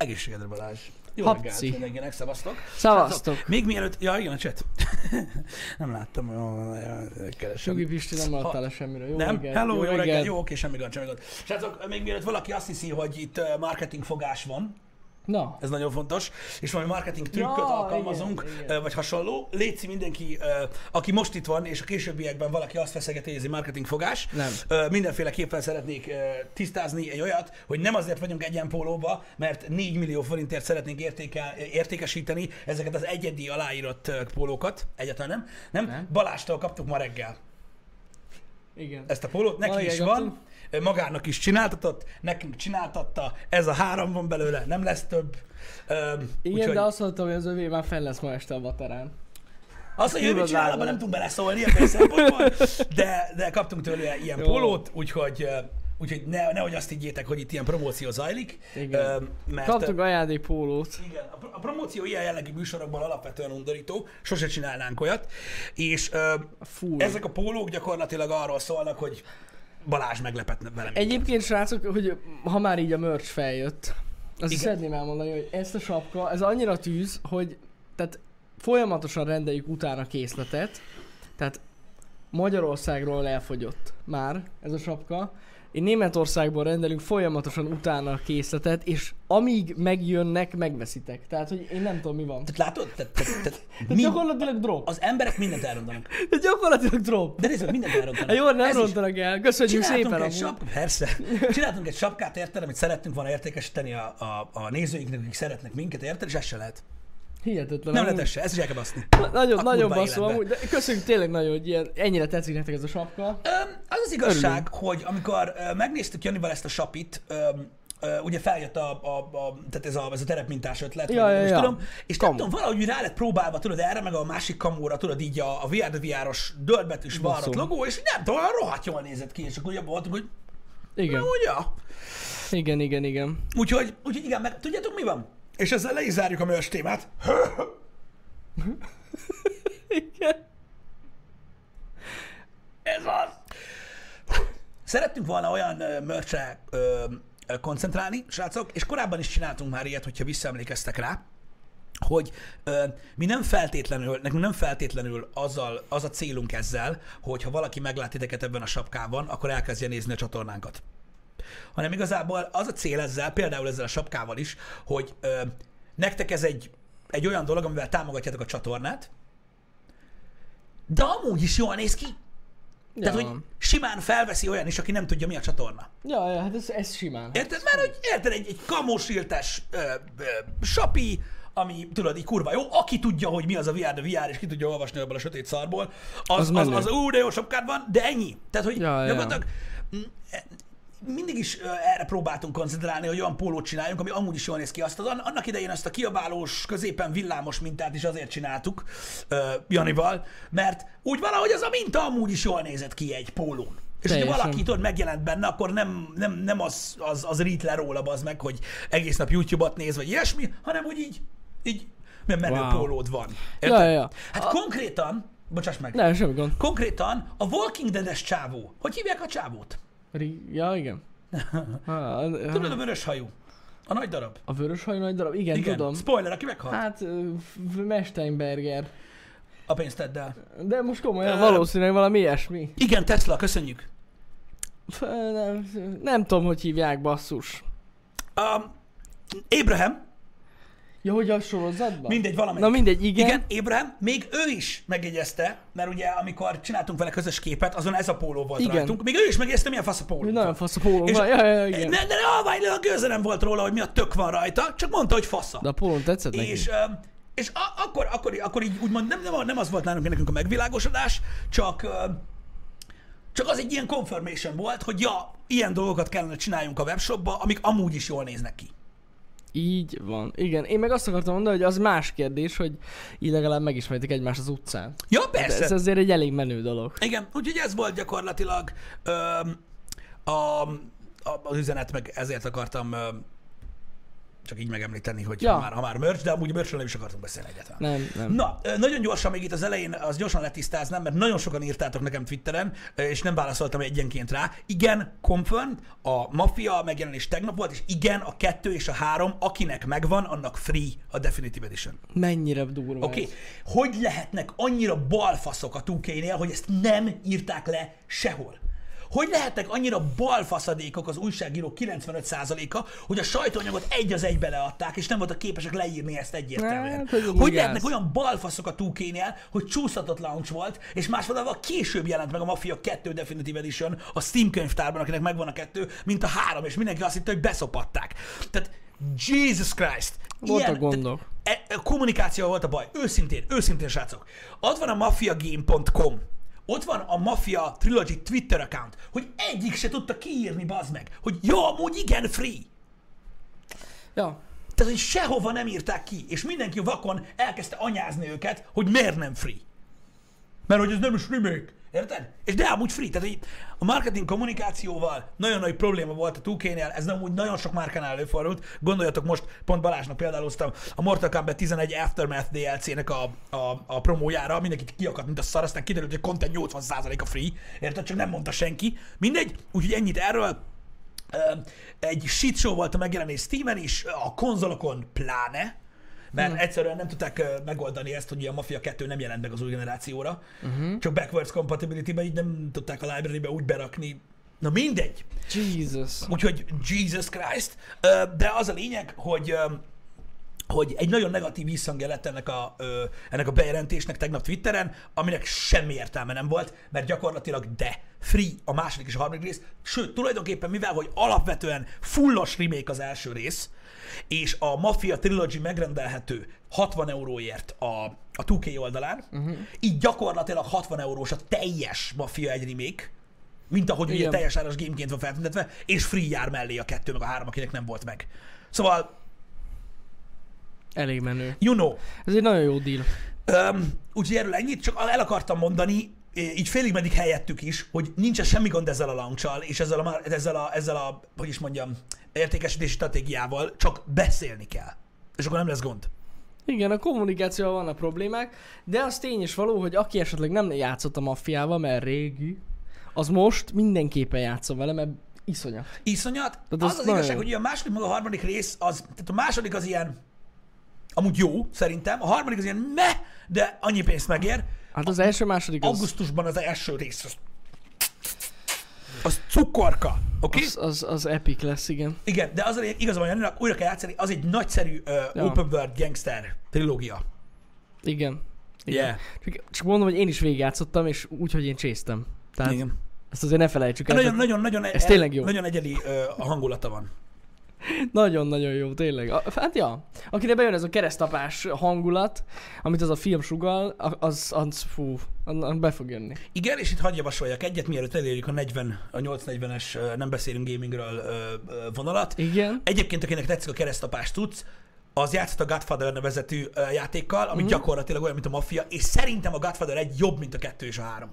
Egészségedre Balázs. Jó Habci. reggelt mindenkinek, szevasztok. Szevasztok. Még mielőtt... Ja, igen, a chat. nem láttam, jó, keresem. Jogi Pisti, nem maradtál le semmiről. Jó nem? reggelt. Hello, jó, reggel. Jó, oké, semmi gond, semmi gond. Srácok, még mielőtt valaki azt hiszi, hogy itt marketing fogás van, Na, ez nagyon fontos, és valami marketing trükköt Ja, alkalmazunk, igen, igen. ö, vagy hasonló. Léci mindenki, ö, aki most itt van, és a későbbiekben valaki azt feszegeti, ez egy marketing fogás. Nem. Ö, Mindenféleképpen szeretnék tisztázni egy olyat, hogy nem azért vagyunk egyenpólóba, mert 4 millió forintért szeretnénk értékel, értékesíteni ezeket az egyedi aláírott pólókat. Egyáltalán nem. Nem? Nem. Balástól kaptuk ma reggel igen. ezt a pólót, neki Ma is van. Magának is csináltatott, nekünk csináltatta, ez a három van belőle, nem lesz több. Öm, Igen, úgyhogy- de azt mondtam, hogy az övé már fel lesz ma este a baterán. Azt, hogy ő mit Tudod, csinál, látod. abban nem tudunk beleszólni ebből a szempontból, de, de kaptunk tőle ilyen Jó. pólót, úgyhogy, úgyhogy ne, nehogy azt higgyétek, hogy itt ilyen promóció zajlik. Igen. Mert, Kaptunk ajándékpólót. igen, a, pro- a promóció ilyen jellegű műsorokban alapvetően undorító, sose csinálnánk olyat, és Fú. ezek a pólók gyakorlatilag arról szólnak, hogy Balázs meglepetne velem. Egyébként, srácok, hogy ha már így a merch feljött, azt Igen. szeretném elmondani, hogy ezt a sapka, ez annyira tűz, hogy tehát folyamatosan rendeljük utána készletet, tehát Magyarországról elfogyott már ez a sapka, én Németországból rendelünk folyamatosan utána a készletet, és amíg megjönnek, megveszitek. Tehát, hogy én nem tudom, mi van. Tehát látod? Tehát, tehát, tehát Tehát mi, gyakorlatilag drop. az emberek mindent elrondanak. De gyakorlatilag drop. De nézd, mindent elrondanak. Hát jó, nem rontanak el. Köszönjük Csináltunk szépen egy amúgy. sap, persze. Csináltunk egy sapkát, érted, amit szerettünk volna értékesíteni a, a, a nézőinknek, akik szeretnek minket, érted, és ez se lehet. Hihetetlen. Nem lehet ez se, ezt is el kell baszni. Nagyon, A nagyon életbe. amúgy, de köszönjük tényleg nagyon, hogy ilyen, ennyire tetszik nektek ez a sapka. Öm, az az igazság, hogy amikor ö, megnéztük Janival ezt a sapit, öm, ö, ugye feljött a, a, a, tehát ez a, ez a terepmintás ötlet, Ja, vagy ja, ja. tudom, és Kamu. nem tudom, valahogy rá lett próbálva, tudod, erre meg a másik kamóra, tudod, így a, a VR VR-os dördbetűs varrat Basszom. logó, és nem tudom, rohadt jól nézett ki, és akkor ugye voltunk, hogy Igen, ugye, igen, igen, igen. Úgyhogy, úgyhogy igen, meg tudjátok mi van? És ezzel le is zárjuk a mörs témát. Igen. Ez az. Szerettünk volna olyan mörcsre koncentrálni, srácok, és korábban is csináltunk már ilyet, hogyha visszaemlékeztek rá, hogy ö, mi nem feltétlenül, nekünk nem feltétlenül azzal, az a célunk ezzel, hogy ha valaki meglát titeket ebben a sapkában, akkor elkezdje nézni a csatornánkat. Hanem igazából az a cél ezzel, például ezzel a sapkával is, hogy ö, nektek ez egy, egy olyan dolog, amivel támogatjátok a csatornát, de amúgy is jól néz ki. Tehát, Ja. hogy simán felveszi olyan is, aki nem tudja, mi a csatorna. Ja, ja, hát ez, ez simán. Érted? Mert hogy érted, egy, egy kamósiltes sapi, ami tudod, így kurva jó, aki tudja, hogy mi az a VR, de VR, és ki tudja olvasni ebből a sötét szarból, az, Az az, az, ú, de jó sapkád van, de ennyi. Tehát, hogy Ja, ja. gyakorlatilag e, mindig is erre próbáltunk koncentrálni, hogy olyan pólót csináljunk, ami amúgy is jól néz ki. Azt az, annak idején azt a kiabálós, középen villámos mintát is azért csináltuk ö, Janival, mert úgy valahogy az a minta amúgy is jól nézett ki egy pólón. És Teljesen. valaki tudod, megjelent benne, akkor nem, nem, nem az, az, az rít le róla az meg, hogy egész nap YouTube-ot néz, vagy ilyesmi, hanem hogy így, így milyen menő Wow. pólód van. Ja, ja, ja. Hát konkrétan, bocsáss meg, Nem, semmi gond. konkrétan a Walking Dead-es csávó. Hogy hívják a csávót? Ja, igen. Ha, Tudod, a vörös hajú. A nagy darab. a vörös hajú nagy darab? Igen, Igen, tudom. spoiler, aki meghalt. Hát, Mesteinberger. A pénzt tedd el. De most komolyan, Ö, valószínűleg valami ilyesmi. Igen, Tesla, köszönjük. F- Nem, nem tudom, hogy hívják basszus. Um, Abraham, Ja, hogy a sorozatban? mindegy, valamelyik. Na mindegy, igen. Igen, Abraham, még ő is megjegyezte, mert ugye amikor csináltunk vele közös képet, azon ez a póló volt Igen. rajtunk, még ő is megjegyezte, milyen fasz a póló. Nagyon fasz a póló És- van. Ja, ja, ja, Ne, igen. ne, ne, a, gőze nem volt róla, hogy mi a tök van rajta, csak mondta, hogy fasza. De a pólón tetszett neki? És, és a, akkor, akkor, akkor így úgymond nem, nem, nem az volt nálunk nekünk a megvilágosodás, csak, csak az egy ilyen confirmation volt, hogy ja, ilyen dolgokat kellene csináljunk a webshopba, amik amúgy is jól néznek ki. Így van. Igen, én meg azt akartam mondani, hogy az más kérdés, hogy így legalább megismeritek egymást az utcán. Ja, De persze. ez azért egy elég menő dolog. Igen, úgyhogy ez volt gyakorlatilag ö, a, a, az üzenet, meg ezért akartam ö, csak így megemlíteni, hogy Ja. ha, már, ha már merch, de amúgy merchről nem is akartunk beszélni egyáltalán. Nem, nem. Na, nagyon gyorsan még itt az elején, az gyorsan letisztáznám, mert nagyon sokan írtátok nekem Twitteren, és nem válaszoltam egyenként rá. Igen, confirmed, a Mafia megjelenés tegnap volt, és igen, a kettő és a három, akinek megvan, annak free a Definitive Edition. Mennyire durva Oké, okay. hogy lehetnek annyira balfaszok a 2 hogy ezt nem írták le sehol? Hogy lehetnek annyira balfaszadékok az újságírók 95%-a, hogy a sajtóanyagot egy az egybe leadták, és nem voltak képesek leírni ezt egyértelműen? Hát, hogy amúgy lehetnek olyan balfaszok a 2 hogy csúszhatott launch volt, és másfordulva később jelent meg a Mafia 2 Definitive Edition a Steam könyvtárban, akinek megvan a kettő, mint a három, és mindenki azt hitte, hogy beszopatták. Tehát Jesus Christ! Voltak gondok. E, e, kommunikáció volt a baj. Őszintén, őszintén, srácok. Ott van a mafiagame.com. Ott van a Mafia Trilogy Twitter account, hogy egyik se tudta kiírni, bazd meg, hogy jó, amúgy igen, free. Ja, Tehát, hogy sehova nem írták ki, és mindenki vakon elkezdte anyázni őket, hogy miért nem free. Mert hogy ez nem is remake. Érted? És de amúgy free. Tehát a marketing kommunikációval nagyon nagy probléma volt a 2 ez nem úgy nagyon sok márkánál előfordult. Gondoljatok most, pont Balázsnak például hoztam a Mortal Kombat 11 Aftermath DLC-nek a, a, a promójára, mindenki kiakadt, mint a szar, aztán kiderült, hogy a content 80%-a free, érted? Csak nem mondta senki. Mindegy, úgyhogy ennyit erről. Egy shit show volt a megjelenés Steamen is, a konzolokon pláne, mert hmm. egyszerűen nem tudták megoldani ezt, hogy a Mafia 2 nem jelent meg az új generációra, uh-huh. csak backwards compatibility-be így nem tudták a library-be úgy berakni. Na mindegy. Jesus. Úgyhogy Jesus Christ. De az a lényeg, hogy hogy egy nagyon negatív visszhangja lett ennek a, ö, ennek a bejelentésnek tegnap Twitteren, aminek semmi értelme nem volt, mert gyakorlatilag de free a második és a harmadik rész, sőt, tulajdonképpen mivel, hogy alapvetően fullos remake az első rész, és a Mafia Trilogy megrendelhető 60 euróért a, a 2K oldalán, uh-huh. így gyakorlatilag 60 eurós a teljes Mafia egy remake, mint ahogy ugye Igen. teljes áras gameként van feltüntetve, és free jár mellé a kettő, meg a három, akinek nem volt meg. Szóval, Elég menő. you know, Ez egy nagyon jó deal. Öm, úgyhogy erről ennyit, csak el akartam mondani, így félig meddig helyettük is, hogy nincsen semmi gond ezzel a launch és ezzel a, ezzel a, ezzel a, hogy is mondjam, értékesítési stratégiával, csak beszélni kell. És akkor nem lesz gond. Igen, a kommunikációval vannak problémák, de az tény is való, hogy aki esetleg nem játszott a maffiával, mert régi, az most mindenképpen játszom vele, mert iszonyat. Iszonyat. Tehát az az az igazság, jó. hogy a második meg a harmadik rész, az, tehát a második az ilyen, amúgy jó, szerintem, a harmadik az ilyen meh, de annyi pénzt megér. Hát az első, második az, Augusztusban az első rész, az, az cukorka, oké? az, az, az epic lesz, igen. Igen, de az a lényeg, igazán Janinak újra kell játszani, az egy nagyszerű uh, Ja. open world gangster trilógia. Igen. Igen. Yeah. Csak, csak mondom, hogy én is végigjátszottam, és úgy, hogy én csésztem. Tehát Igen. ezt azért ne felejtsük el. Nagyon, nagyon, nagyon, ez tényleg jó. Nagyon egyedi uh, a hangulata van. Nagyon-nagyon jó, tényleg. A- Hát ja, akire bejön ez a keresztapás hangulat, amit az a film sugal, az, az fú, be fog jönni. Igen, és itt hagyj javasoljak egyet, mielőtt elérjük a 40, a 840-es uh, nem beszélünk gamingről vonalat. Igen. Egyébként, akinek tetszik a keresztapás tudsz, az játszott a Godfather nevezetű játékkal, ami Mhm. gyakorlatilag olyan, mint a Mafia, és szerintem a Godfather egy jobb, mint a kettő és a három.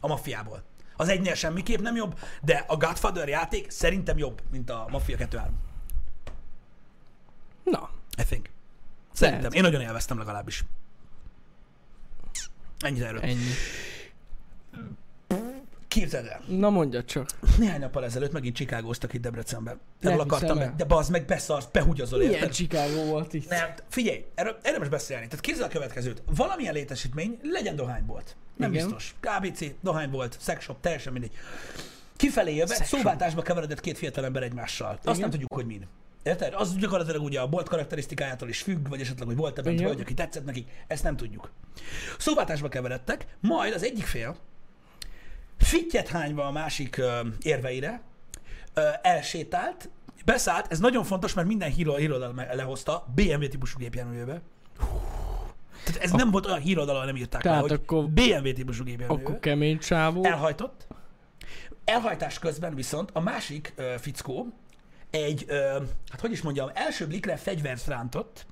A Mafiából. Az egynél semmiképp nem jobb, de a Godfather játék szerintem jobb, mint a Mafia 2-3. Na, I think. Szerintem. Én nagyon élveztem legalábbis. Ennyit erről. ennyi. Képzeld el. Na mondjad csak. Néhány nappal ezelőtt megint csikágóztak itt Debrecenben. Erről akartam, meg, de bazd meg beszarsz, behugyazol, Milyen érted? Chicago volt itt? Nem, figyelj, erről érdemes beszélni. Tehát képzeld a következőt. Valamilyen létesítmény legyen dohánybolt. Nem Igen. biztos. KBC, dohánybolt, szexshop, teljesen mindegy. Kifelé jöve Sex szóváltásba keveredett két fiatalember egymással. Azt Igen. nem tudjuk, hogy min. Érted? Az gyakorlatilag ugye a bolt karakterisztikájától is függ, vagy esetleg, hogy volt-e bent Igen. hölgy, aki tetszett nekik, ezt nem tudjuk. Szóváltásba keveredtek, majd az egyik fél fittyet hányva a másik ö, érveire, ö, elsétált, beszállt, ez nagyon fontos, mert minden híró, hírodal me- lehozta BMW típusú gépjárművébe. Tehát ez nem volt olyan hírodal, ahol nem írták le, Tehát hogy akkor- BMW típusú gépjárművébe. Akkor kemény csávó. Elhajtott. Elhajtás közben viszont a másik ö, fickó egy, ö, hát hogy is mondjam, első blikre fegyvert rántott,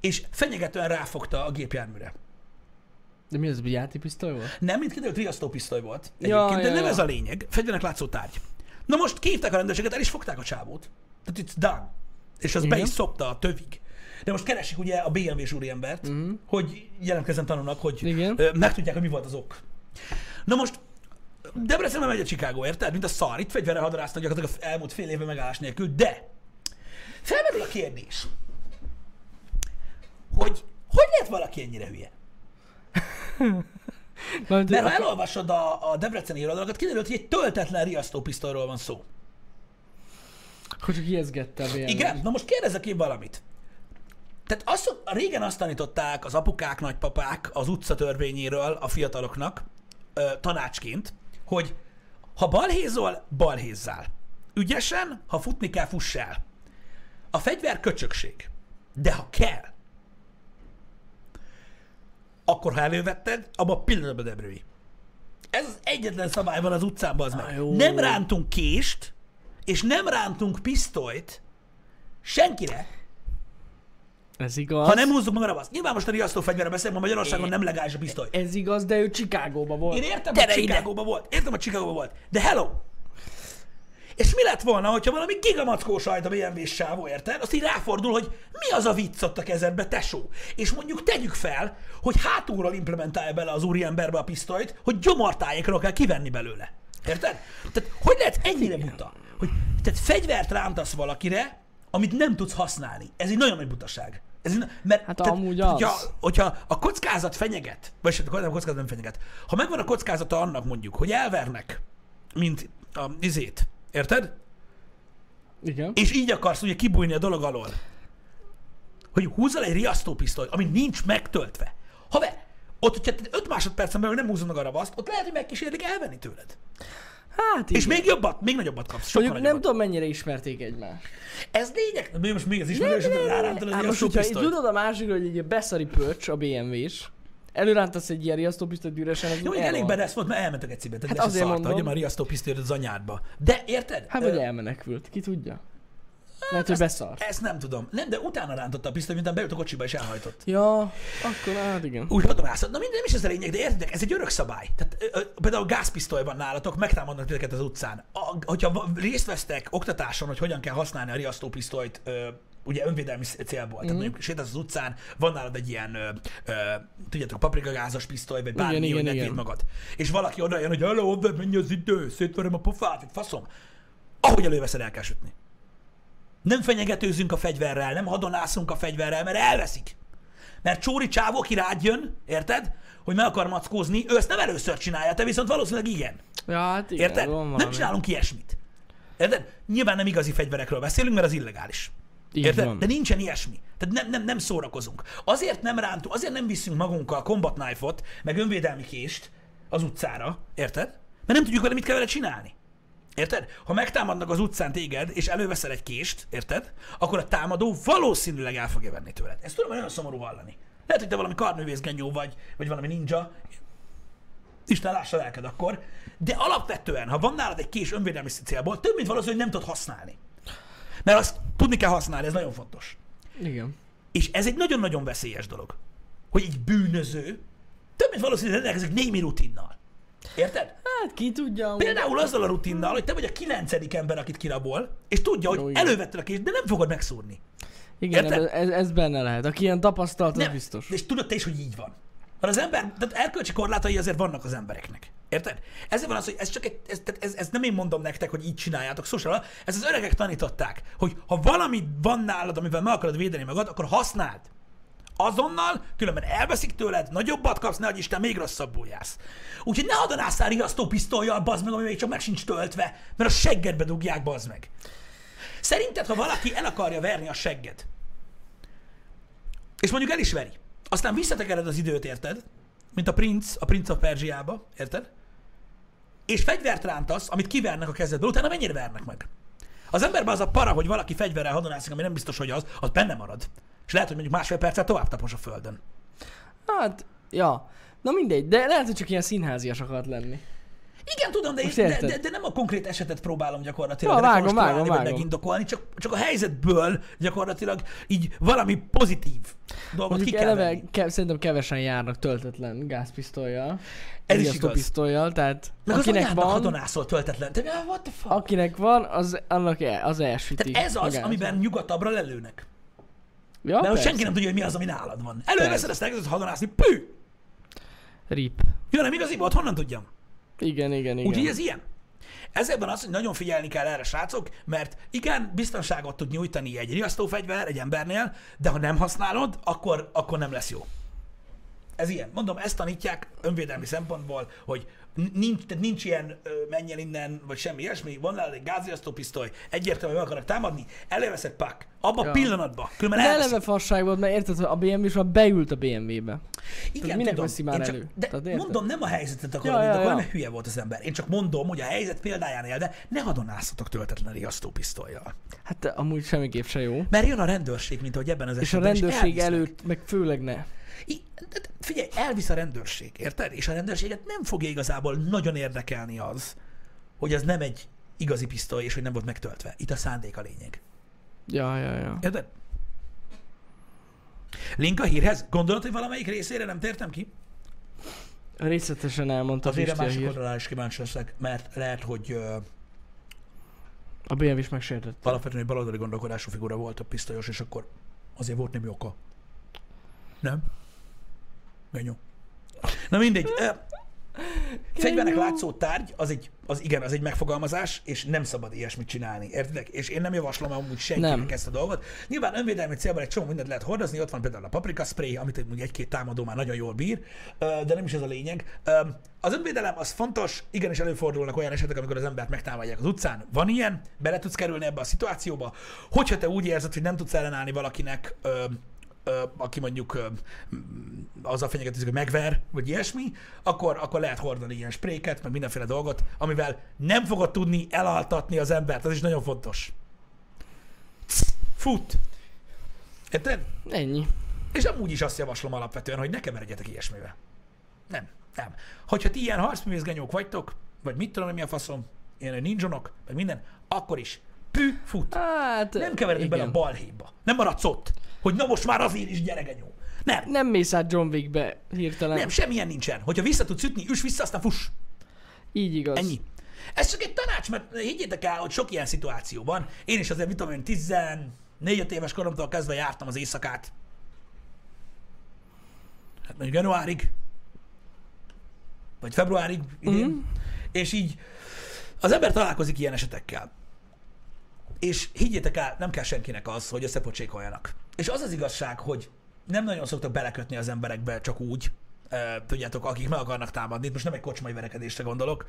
és fenyegetően ráfogta a gépjárműre. De mi az, hogy játékpisztoly volt? Nem, mint kiderült, riasztópisztoly volt. Ja, Egyébként, de ja, nem ja. ez a lényeg. Fegyvernek látszó tárgy. Na most kívták a rendőrséget, el is fogták a csávót. Tehát it's done. és az be Igen. is szopta a tövig. De most keresik ugye a BMW-s úriembert, uh-huh. hogy jelentkezzen tanulnak, hogy Mhm. Igen. ö, megtudják, hogy mi volt az ok. Na most Debrecenben megy a Chicago, érted? Mint a szar. Itt fegyverre hadaráznak gyakorlatilag az elmúlt fél évben megállás nélkül, de felmerül a kérdés, hogy hogy lehet valaki ennyire hülye? Mert ha elolvasod a, a debreceni irodalmakat, kiderült, hogy egy töltetlen riasztópisztolyról van szó. Hogy csak ijeszgette a BMW. Igen? Na most kérdezek én valamit. Tehát azt, régen azt tanították az apukák, nagypapák az utca törvényéről a fiataloknak ö, tanácsként, hogy ha balhézol, balhézzál. Ügyesen, ha futni kell, fuss el. A fegyver köcsökség. De ha kell, akkor ha elővetted, abban pillanatban debrői. Ez az egyetlen szabály van az utcában, az meg. jó. Nem rántunk kést, és nem rántunk pisztolyt senkire, Ez igaz. ha nem húzzuk meg a ravaszt. Nyilván most a riasztófegyverre beszélünk, mert Magyarországon nem legális a pisztoly. Ez igaz, de ő Chicagóba volt. Én értem, Gyere hogy! Chicagóban volt. Értem, hogy Chicagóban volt. De hello! És mi lett volna, hogyha valami gigamackó sajt a BMW sávó, érted? Azt így ráfordul, hogy mi az a vicc ott a kezedbe, tesó? És mondjuk tegyük fel, hogy hátulról implementálja bele az úriemberbe a pisztolyt, hogy gyomortájékról kell kivenni belőle. Érted? Tehát hogy lehet ennyire buta? Hogy, tehát fegyvert rántasz valakire, amit nem tudsz használni. Ez egy nagyon nagy butaság. Ez, mert, Hát amúgy az. hogyha, hogyha a kockázat fenyeget, vagy nem a kockázat nem fenyeget, ha megvan a kockázata annak mondjuk, hogy elvernek, mint a izét, érted? Igen. És így akarsz ugye kibújni a dolog alól. Hogy húzzal egy riasztópisztolyt, ami nincs megtöltve. Haver, ott, hogyha 5 másodpercen belül nem húzod meg a ravaszt, ott lehet, hogy megkísérlik elvenni tőled. Hát igen. És még jobbat, még nagyobbat kapsz. Sokkal Mondjuk nem nagyobbat. tudom, mennyire ismerték egymást. Ez lényeg. Mi most még az ismerős, hogy rárántod az Hát most, hogyha tudod a másik, hogy egy beszari pöcs a BMW-s, előrántasz egy ilyen riasztópisztolyt üresen, az Jó, hogy elég bedesz volt, mert elmentek egy cibe. Tehát Hát azért azért mondom. hogy már riasztópisztolyt az anyádba. De érted? Hát vagy elmenekült, ki tudja. Lehet, hogy beszart. Ezt nem tudom. Nem, de utána rántotta a pisztolyt, miután beült a kocsiba és elhajtott. Ja, akkor hát igen. Úgy hadarászott. Na minden, nem is ez a lényeg, de értitek, ez egy örök szabály. Tehát ö, ö, például gázpisztoly van nálatok, megtámadnak titeket az utcán. A, hogyha részt vesztek oktatáson, hogy hogyan kell használni a riasztópisztolyt, ö, ugye önvédelmi célból. Mhm. Tehát mondjuk sétálsz az utcán, van nálad egy ilyen, ö, ö, tudjátok, paprikagázas pisztoly, vagy bármi, Igen, hogy igen, magad. És valaki oda jön, hogy hello, menj az idő, szétverem a pofát, vagy faszom. Ahogy előveszed, el kell sütni. Nem fenyegetőzünk a fegyverrel, nem hadonászunk a fegyverrel, mert elveszik. Mert Csóri csávó, aki rád jön, érted? Hogy meg akar mackózni, ő ezt nem először csinálja, te viszont valószínűleg igen. Ja, hát igen, Érted? Nem csinálunk ilyesmit. Érted? Nyilván nem igazi fegyverekről beszélünk, mert az illegális. Így Érted? van. De nincsen ilyesmi. Tehát nem, nem, nem szórakozunk. Azért nem rántunk, azért nem viszünk magunkkal combat knife-ot, meg önvédelmi kést az utcára, érted? Mert nem tudjuk vele, mit kell vele csinálni. Érted? Ha megtámadnak az utcán téged, és előveszel egy kést, érted? Akkor a támadó valószínűleg el fogja venni tőled. Ezt tudom, hogy nagyon szomorú hallani. Lehet, hogy te valami karnővészgenyó vagy, vagy valami ninja. Isten lássa lelked akkor. De alapvetően, ha van nálad egy kés önvédelmi célból, több mint valószínű, hogy nem tudod használni. Mert azt tudni kell használni, ez nagyon fontos. Igen. És ez egy nagyon-nagyon veszélyes dolog. Hogy egy bűnöző több mint valószínű, hogy rendelkezik némi rutinnal. Érted? Hát ki tudja, amúgy. Például azzal a rutinnal, hogy te vagy a kilencedik ember, akit kirabol, és tudja, hogy Jó, igen. elővetted a kést, de nem fogod megszúrni. Igen, Érted? ez, ez, benne lehet. Aki ilyen tapasztalt, az Nem. biztos. És tudod te is, hogy így van. Mert az ember, tehát erkölcsi korlátai azért vannak az embereknek. Érted? Ezért van az, hogy ez csak egy, ez, tehát ez, ez nem én mondom nektek, hogy így csináljátok, szó szóval ez az öregek tanították, hogy ha valami van nálad, amivel meg akarod védeni magad, akkor használd. Azonnal, különben elveszik tőled, nagyobbat kapsz, ne Isten, még rosszabbul jársz. Úgyhogy ne hadanásszál riasztó pisztolyjal, bazd meg, ami még csak meg sincs töltve, mert a seggedbe dugják, bazd meg. Szerinted, ha valaki el akarja verni a segged, és mondjuk el is veri, aztán visszatekered az időt, érted? Mint a princ, a princ a Perzsiába, érted? És fegyvert rántasz, amit kivernek a kezedből, utána mennyire vernek meg? Az emberben az a para, hogy valaki fegyverrel hadonászik, ami nem biztos, hogy az, az benne marad. És lehet, hogy mondjuk másfél percet tovább tapos a földön. Hát, ja. Na mindegy, de lehet, hogy csak ilyen színházias akart lenni. Igen, tudom, de, de, de, de, nem a konkrét esetet próbálom gyakorlatilag Ja, vágom, vágom, vágom. megindokolni, csak, csak a helyzetből gyakorlatilag így valami pozitív dolgot ki Mondjuk kell eleve venni. ke- szerintem kevesen járnak töltetlen gázpisztolyjal. Ez is igaz. pisztolyjal, tehát Meg az akinek anyádnak van, hadonászol töltetlen. Te, what the fuck? akinek van, az, annak el, az elsüti. Tehát ez az, gáz. amiben nyugatabbra lelőnek. Ja, Mert hogy persze. senki nem tudja, hogy mi az, ami nálad van. Előveszed, ezt elkezded hadonászni, pű! Rip. Ja, nem igazi volt, honnan tudjam? Igen, igen, igen. Úgyhogy ez ilyen. Ezekben az, hogy nagyon figyelni kell erre, srácok, mert igen, biztonságot tud nyújtani egy riasztófegyver egy embernél, de ha nem használod, akkor, akkor nem lesz jó. Ez ilyen. Mondom, ezt tanítják önvédelmi szempontból, hogy nincs, tehát nincs ilyen ö, menjen innen, vagy semmi ilyesmi, van nálad egy gázriasztópisztoly, egyértelműen meg akarnak támadni, előveszed pak, abban a Ja. pillanatban, különben De eleve fasság volt, mert érted, hogy a BMW is már beült a BMW-be. Igen, minek tudom. veszi már csak, elő? De Tehát érted? mondom, nem a helyzetet akarom Ja, ja, ja, mert hülye volt az ember. Én csak mondom, hogy a helyzet példáján él, de ne hadonászatok töltetlen riasztópisztolyjal. Hát amúgy semmiképp se jó. Mert jön a rendőrség, mint ahogy ebben az És a esetben. rendőrség előtt meg főleg ne. Figyelj, elvisz a rendőrség, érted? És a rendőrséget nem fogja igazából nagyon érdekelni az, hogy az nem egy igazi pisztoly, és hogy nem volt megtöltve. Itt a szándék a lényeg. Ja, ja, ja. Érted? Link a hírhez? Gondolod, hogy valamelyik részére nem tértem ki? Részletesen elmondta Azért a másik hír. oldalra is kíváncsi leszek, mert lehet, hogy ö, A BMW is megsértett. alapvetően egy baloldali gondolkodású figura volt a pisztolyos, és akkor azért volt némi oka. Nem? Genyó. Na mindegy. Fegyvernek látszó tárgy, az egy, az igen, az egy megfogalmazás, és nem szabad ilyesmit csinálni, értedek? És én nem javaslom amúgy senkinek Nem. ezt a dolgot. Nyilván önvédelmi célban egy csomó mindent lehet hordozni, ott van például a paprika spray, amit egy-két támadó már nagyon jól bír, de nem is ez a lényeg. Az önvédelem az fontos, igenis előfordulnak olyan esetek, amikor az embert megtámadják az utcán. Van ilyen, bele tudsz kerülni ebbe a szituációba. Hogyha te úgy érzed, hogy nem tudsz ellenállni valakinek, aki mondjuk azzal fenyegetőzik, hogy megver, vagy ilyesmi, akkor, akkor lehet hordani ilyen spréket, meg mindenféle dolgot, amivel nem fogod tudni elaltatni az embert. Ez is nagyon fontos. Fut. Érted? Ennyi. És amúgy is azt javaslom alapvetően, hogy ne keveredjetek ilyesmivel. Nem, nem. Hogyha ti ilyen harcművészgenyók vagytok, vagy mit tudom, mi a faszom, ilyen ninjonok, meg minden, akkor is pü, fut. Hát, Nem keveredik bele a balhéba. Nem maradsz ott, hogy na most már azért is gyeregenyó. Nem, Nem mész át John Wickbe hirtelen. nem, semmilyen nincsen. Hogyha vissza tudsz ütni, üss vissza, aztán fuss. Így igaz. Ennyi. Ez csak egy tanács, mert higgyétek el, hogy sok ilyen szituáció van. Én is azért, mit tudom én, 14 éves koromtól kezdve jártam az éjszakát. Hát mondjuk januárig, vagy februárig idén. Mhm. És így az ember találkozik ilyen esetekkel. És higgyétek el, nem kell senkinek az, hogy összepocsékoljanak. És az az igazság, hogy nem nagyon szoktak belekötni az emberekbe csak úgy, tudjátok, akik meg akarnak támadni, itt most nem egy kocsmai verekedésre gondolok,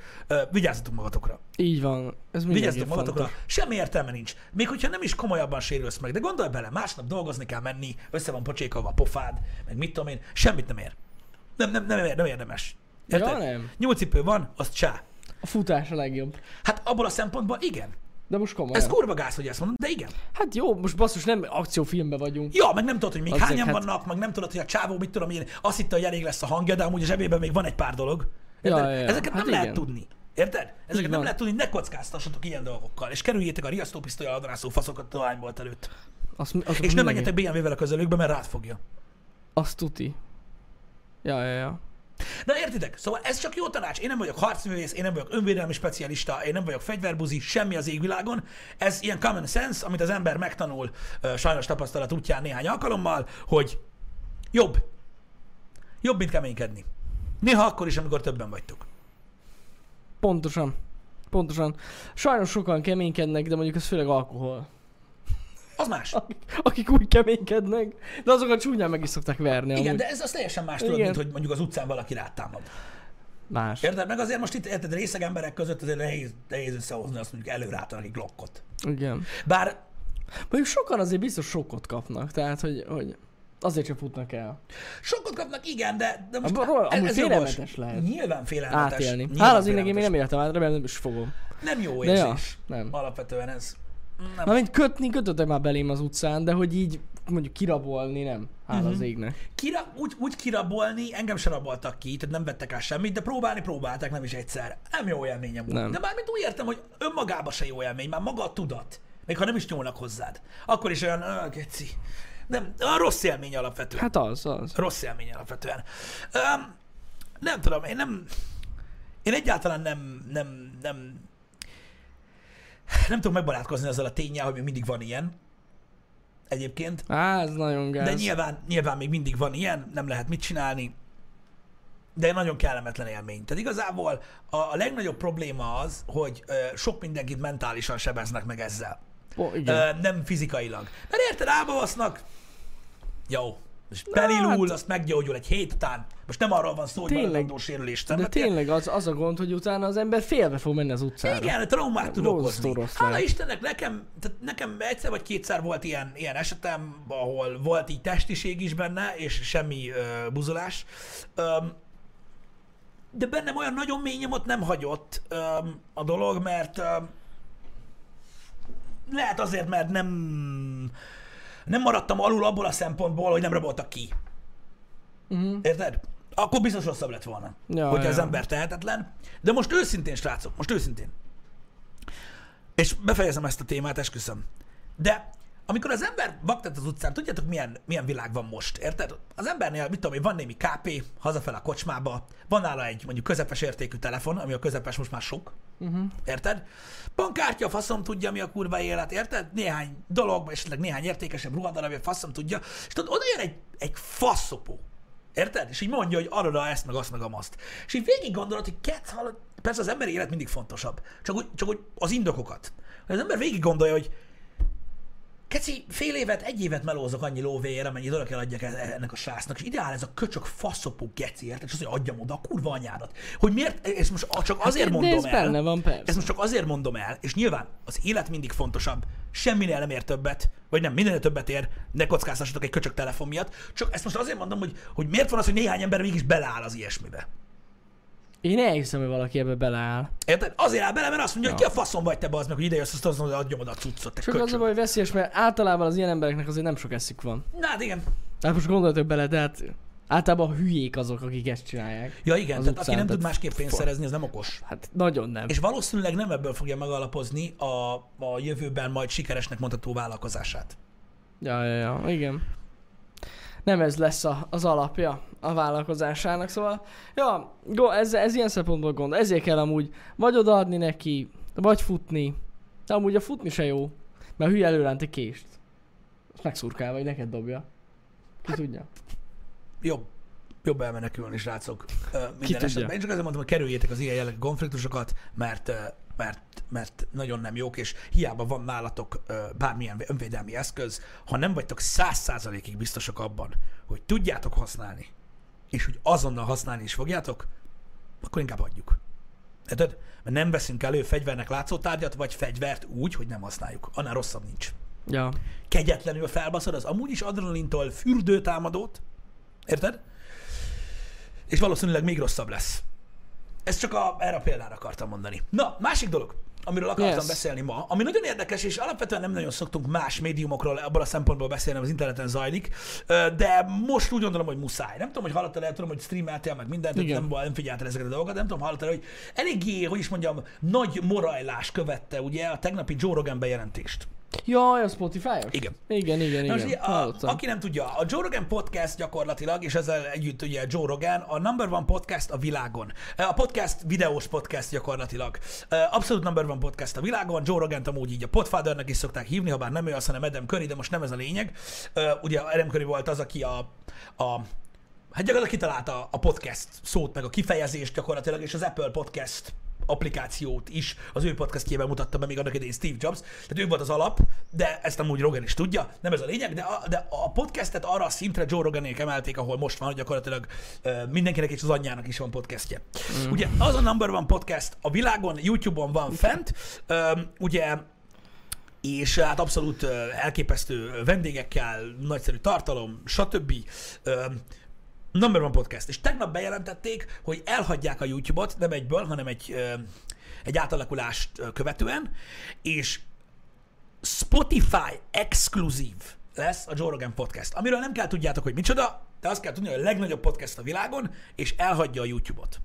vigyázzatok magatokra. Így van. Ez Vigyázzatok magatokra. fontos. Semmi értelme nincs. Még hogyha nem is komolyabban sérülsz meg, de gondolj bele, másnap dolgozni kell menni, össze van pocsékolva a pofád, meg mit tudom én, semmit nem ér. Nem, nem, nem, ér, nem érdemes. Ja, nem. Nyúlcipő van, az csá. A futás a legjobb. Hát abból a szempontból igen. De most komolyan. Ez kurva gáz, hogy ezt mondom, de igen. Hát jó, most basszus, nem akciófilmben vagyunk. Ja, meg nem tudod, hogy még Azzal hányan hát- vannak, meg nem tudod, hogy a csávó mit tudom én, azt hitte, hogy elég lesz a hangja, de amúgy a zsebében még van egy pár dolog. Érted? Ja, ja, ja. Ezeket Hát nem lehet igen. tudni. Érted? Ezeket nem lehet tudni, ne kockáztassatok ilyen dolgokkal, és kerüljétek a riasztópisztoly adonászó faszokat a lánybolt előtt. Azt, azt És nem menjetek BMW-vel a közelükbe, mert rád fogja. Azt tuti. Ja, ja, ja. De értitek? Szóval ez csak jó tanács. Én nem vagyok harcművész, én nem vagyok önvédelmi specialista, én nem vagyok fegyverbuzi, semmi az égvilágon. Ez ilyen common sense, amit az ember megtanul sajnos tapasztalat útján néhány alkalommal, hogy jobb. Jobb, mint keménykedni. Néha akkor is, amikor többen vagytok. Pontosan. Pontosan. Sajnos sokan keménykednek, de mondjuk ez főleg alkohol. Az más. Akik, akik úgy keménykednek, de azokat csúnyán meg is szokták verni. Igen, amúgy. de ez az teljesen más tudod, Igen. mint hogy mondjuk az utcán valaki rád támad. Más. Érted? Meg azért most itt, érted, részeg emberek között azért nehéz, nehéz összehozni azt mondjuk előrálltanak egy glokkot. Igen. Bár Mondjuk sokan azért biztos sokkot kapnak, tehát hogy, hogy azért sem futnak el. Sokat kapnak, igen, de, de most Abban- amúgy ez félelmetes jogos. lehet. Nyilván félelmetes. Átélni. Nyilván Hát az én még nem éltem át, remélem nem is fogom. Nem jó De ja, érzés. nem. Alapvetően ez. Nem. Na, mint kötni, kötöttek már belém az utcán, de hogy így mondjuk kirabolni nem. Hála Mhm. az égnek. Kira, úgy, úgy kirabolni, engem se raboltak ki, tehát nem vettek el semmit, de próbálni próbálták, nem is egyszer. Nem jó élményem volt. De mármint úgy értem, hogy önmagában se jó élmény, már maga a tudat. Még ha nem is nyúlnak hozzád. Akkor is olyan, ah, geci. Nem, a rossz élmény alapvetően. Hát az, az. Rossz élmény alapvetően. Um, nem tudom, én nem... Én egyáltalán nem, nem, nem, nem tudom megbarátkozni azzal a tényel, hogy még mindig van ilyen. Egyébként. Á, ez nagyon gáz. De nyilván, nyilván még mindig van ilyen, nem lehet mit csinálni. De egy nagyon kellemetlen élmény. Tehát igazából a, a legnagyobb probléma az, hogy ö, sok mindenkit mentálisan sebeznek meg ezzel. Ó, igen. Ö, nem fizikailag. Mert érted, álbavasznak, jó, és belilul, azt meggyógyul egy hét után. Most nem arról van szó, hogy Tényleg. sérülést De tényleg az, az a gond, hogy utána az ember félve fog menni az utcára. Igen, traumát tud okozni. rossz Hála. Istennek, nekem, tehát nekem egyszer vagy kétszer volt ilyen, ilyen esetem, ahol volt így testiség is benne, és semmi uh, buzolás. Um, de bennem olyan nagyon mély nyomot nem hagyott um, a dolog, mert um, lehet azért, mert nem nem maradtam alul abból a szempontból, hogy nem raboltak ki. Uh-huh. Érted? Akkor biztos rosszabb lett volna, Ja, hogyha ja. az ember tehetetlen. De most őszintén, srácok, most őszintén. És befejezem ezt a témát, esküszöm. De amikor az ember baktat az utcán, tudjátok milyen, milyen világ van most, érted? Az embernél, mit tudom én, van némi KP, hazafel a kocsmába, van nála egy mondjuk közepes értékű telefon, ami a közepes most már sok, Uh-huh. érted? Bankkártya, faszom tudja, mi a kurva élet, érted? Néhány dolog, esetleg néhány értékesebb ruhadarabja, faszom tudja, és tudod, oda jön egy, egy faszopó, érted? És így mondja, hogy arra ezt, meg azt, meg amazt. És így végig gondolod, hogy kec, hallod, persze az emberi élet mindig fontosabb, csak úgy, csak úgy az indokokat. Az ember végig gondolja, hogy Keci, fél évet, egy évet melózok annyi lóvéért, amennyit oda kell adjak e- ennek a srácnak, és ideál ez a köcsök faszopó geci, érted? És azt mondja, adjam oda a kurva anyádat. Hogy miért, ezt most csak azért de mondom ez el. benne van, persze. Ezt most csak azért mondom el, és nyilván az élet mindig fontosabb, semminél nem ér többet, vagy nem, mindennél többet ér, ne kockáztassatok egy köcsök telefon miatt. Csak ezt most azért mondom, hogy, hogy miért van az, hogy néhány ember mégis beleáll az ilyesmibe. Én elhiszem, hogy valaki ebbe beleáll. Érted? Azért áll bele, mert azt mondja, hogy Ja. ki a faszom vagy te az meg, hogy ide jössz, azt mondod, hogy adjam oda a cuccot, te Csak az a baj, hogy veszélyes, mert általában az ilyen embereknek azért nem sok eszük van. Na hát igen. Hát most gondoljatok bele, de hát általában a hülyék azok, akik ezt csinálják. Ja igen, tehát utcán, aki nem tud tehát másképp pénzt szerezni, az nem okos. Hát nagyon nem. És valószínűleg nem ebből fogja megalapozni a, a jövőben majd sikeresnek mondható vállalkozását. Ja, ja, ja, igen. Nem ez lesz a, az alapja a vállalkozásának, szóval, ja, go, ez, ez ilyen szempontból gond. Ezért kell amúgy vagy odaadni neki, vagy futni. De amúgy a futni se jó, mert hülye előránt egy kést. Azt megszurkál, vagy neked dobja. Ki Hát- tudja. Jobb, jobb elmenekülni, srácok. Ö, Minden tudja. esetben. Én csak azért mondtam, hogy kerüljétek az ilyen jellegű konfliktusokat, mert, mert, mert nagyon nem jók, és hiába van nálatok ö, bármilyen önvédelmi eszköz, ha nem vagytok száz százalékig biztosak abban, hogy tudjátok használni, és hogy azonnal használni is fogjátok, akkor inkább hagyjuk. Érted? Mert nem veszünk elő fegyvernek látszó tárgyat, vagy fegyvert úgy, hogy nem használjuk. Annál rosszabb nincs. Ja. Kegyetlenül felbaszod az amúgy is adrenalintól fürdő támadót, érted? És valószínűleg még rosszabb lesz. Ezt csak a, erre a példára akartam mondani. Na, másik dolog, amiről akartam Yes. beszélni ma, ami nagyon érdekes, és alapvetően nem nagyon szoktunk más médiumokról abban a szempontból beszélni, az interneten zajlik, de most úgy gondolom, hogy muszáj. Nem tudom, hogy hallottál el, tudom, hogy streameltél meg mindent, Igen. nem, nem figyeltél ezeket a dolgokat, nem tudom, hallottál, hogy eléggé, hogy is mondjam, nagy morajlás követte ugye a tegnapi Joe Rogan bejelentést. Jaj, a Spotify-os? Igen. Igen, igen, Na most igen. ugye, a, aki nem tudja, a Joe Rogan podcast gyakorlatilag, és ezzel együtt ugye Joe Rogan, a number one podcast a világon. A podcast videós podcast gyakorlatilag. Abszolút number one podcast a világon. Joe Rogan amúgy így a Podfathernek is szokták hívni, ha bár nem ő az, hanem Adam Curry, de most nem ez a lényeg. Ugye Adam Curry volt az, aki a, a Hát gyakorlatilag kitalálta a podcast szót, meg a kifejezést gyakorlatilag, és az Apple Podcast applikációt is az ő podcastjében mutatta be még annak idején Steve Jobs. Tehát ő volt az alap, de ezt amúgy Rogan is tudja, nem ez a lényeg, de a, de a podcastet arra a szintre Joe Roganék emelték, ahol most van, hogy gyakorlatilag mindenkinek és az anyjának is van podcastje. Mm. Ugye az a number one podcast a világon, YouTube-on van fent, ugye és hát abszolút elképesztő vendégekkel, nagyszerű tartalom, stb. Ö, Number one podcast. És tegnap bejelentették, hogy elhagyják a YouTube-ot, nem egyből, hanem egy, egy átalakulást követően, és Spotify exkluzív lesz a Joe Rogan Podcast, amiről nem kell tudjátok, hogy micsoda, de azt kell tudni, hogy a legnagyobb podcast a világon, és elhagyja a YouTube-ot.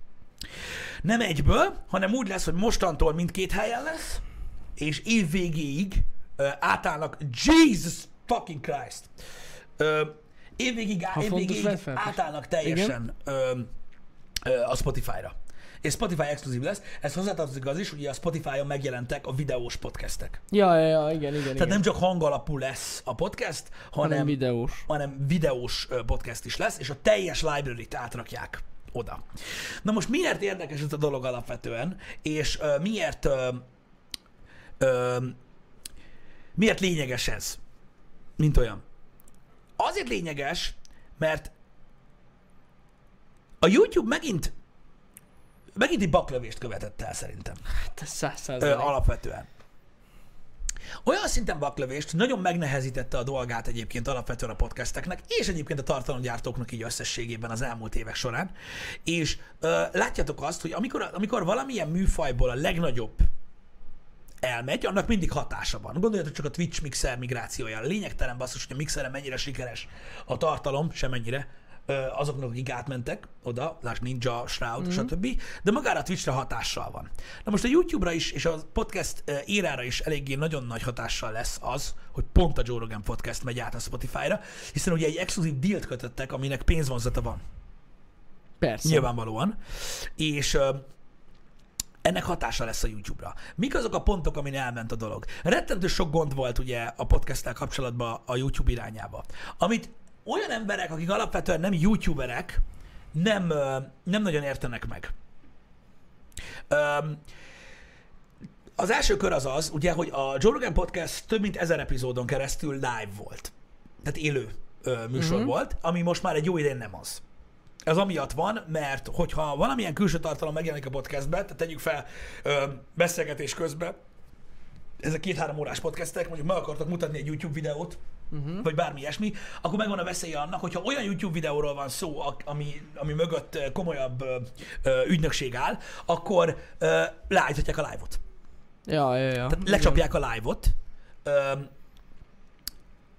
Nem egyből, hanem úgy lesz, hogy mostantól mindkét helyen lesz, és év végéig átállnak, Jesus fucking Christ, évvégig, vedd fel. átállnak teljesen ö, ö, a Spotify-ra. És Spotify exkluzív lesz. Ez hozzátartozik az is, hogy a Spotify-on megjelentek a videós podcastek. Ja, ja, ja, igen, igen, Tehát igen. nem csak hangalapú lesz a podcast, hanem, hanem videós. hanem videós podcast is lesz, és a teljes library-t átrakják oda. Na most miért érdekes ez a dolog alapvetően, és ö, miért ö, ö, miért lényeges ez, mint olyan? Azért lényeges, mert a YouTube megint megint egy baklövést követett el szerintem. Hát ez száz alapvetően. Olyan szinten baklövést nagyon megnehezítette a dolgát egyébként alapvetően a podcasteknek, és egyébként a tartalomgyártóknak így összességében az elmúlt évek során. És ö, látjátok azt, hogy amikor, amikor valamilyen műfajból a legnagyobb elmegy, annak mindig hatása van. Gondoljatok csak a Twitch mixer migrációja. Lényegtelen basszus, hogy a mixeren mennyire sikeres a tartalom, semennyire azoknak, akik átmentek oda, lásd Ninja, Shroud, mm-hmm. stb. De magára a Twitchre hatással van. Na most a YouTube-ra is, és a podcast ö, érára is eléggé nagyon nagy hatással lesz az, hogy pont a Joe Rogan podcast megy át a Spotify-ra, hiszen ugye egy exkluzív dealt kötöttek, aminek pénzvonzata van. Persze. Nyilvánvalóan. És ennek hatása lesz a YouTube-ra. Mik azok a pontok, amin elment a dolog? Rettentő sok gond volt ugye a podcasttel kapcsolatban a YouTube irányába. Amit olyan emberek, akik alapvetően nem YouTuberek, nem, nem nagyon értenek meg. Öm, az első kör az az, ugye, hogy a Joe Rogan Podcast több mint ezer epizódon keresztül live volt. Tehát élő ö, műsor Mhm. mm-hmm. volt, ami most már egy jó idén nem az. Ez amiatt van, mert hogyha valamilyen külső tartalom megjelenik a podcastbe, tehát tegyük fel ö, beszélgetés közben, ezek két-három órás podcastek, mondjuk meg akartak mutatni egy YouTube videót, uh-huh. vagy bármi ilyesmi, akkor megvan a veszélye annak, hogyha olyan YouTube videóról van szó, ami, ami mögött komolyabb ö, ügynökség áll, akkor ö, leállíthatják a live-ot. Ja, ja, ja. Tehát lecsapják a live-ot,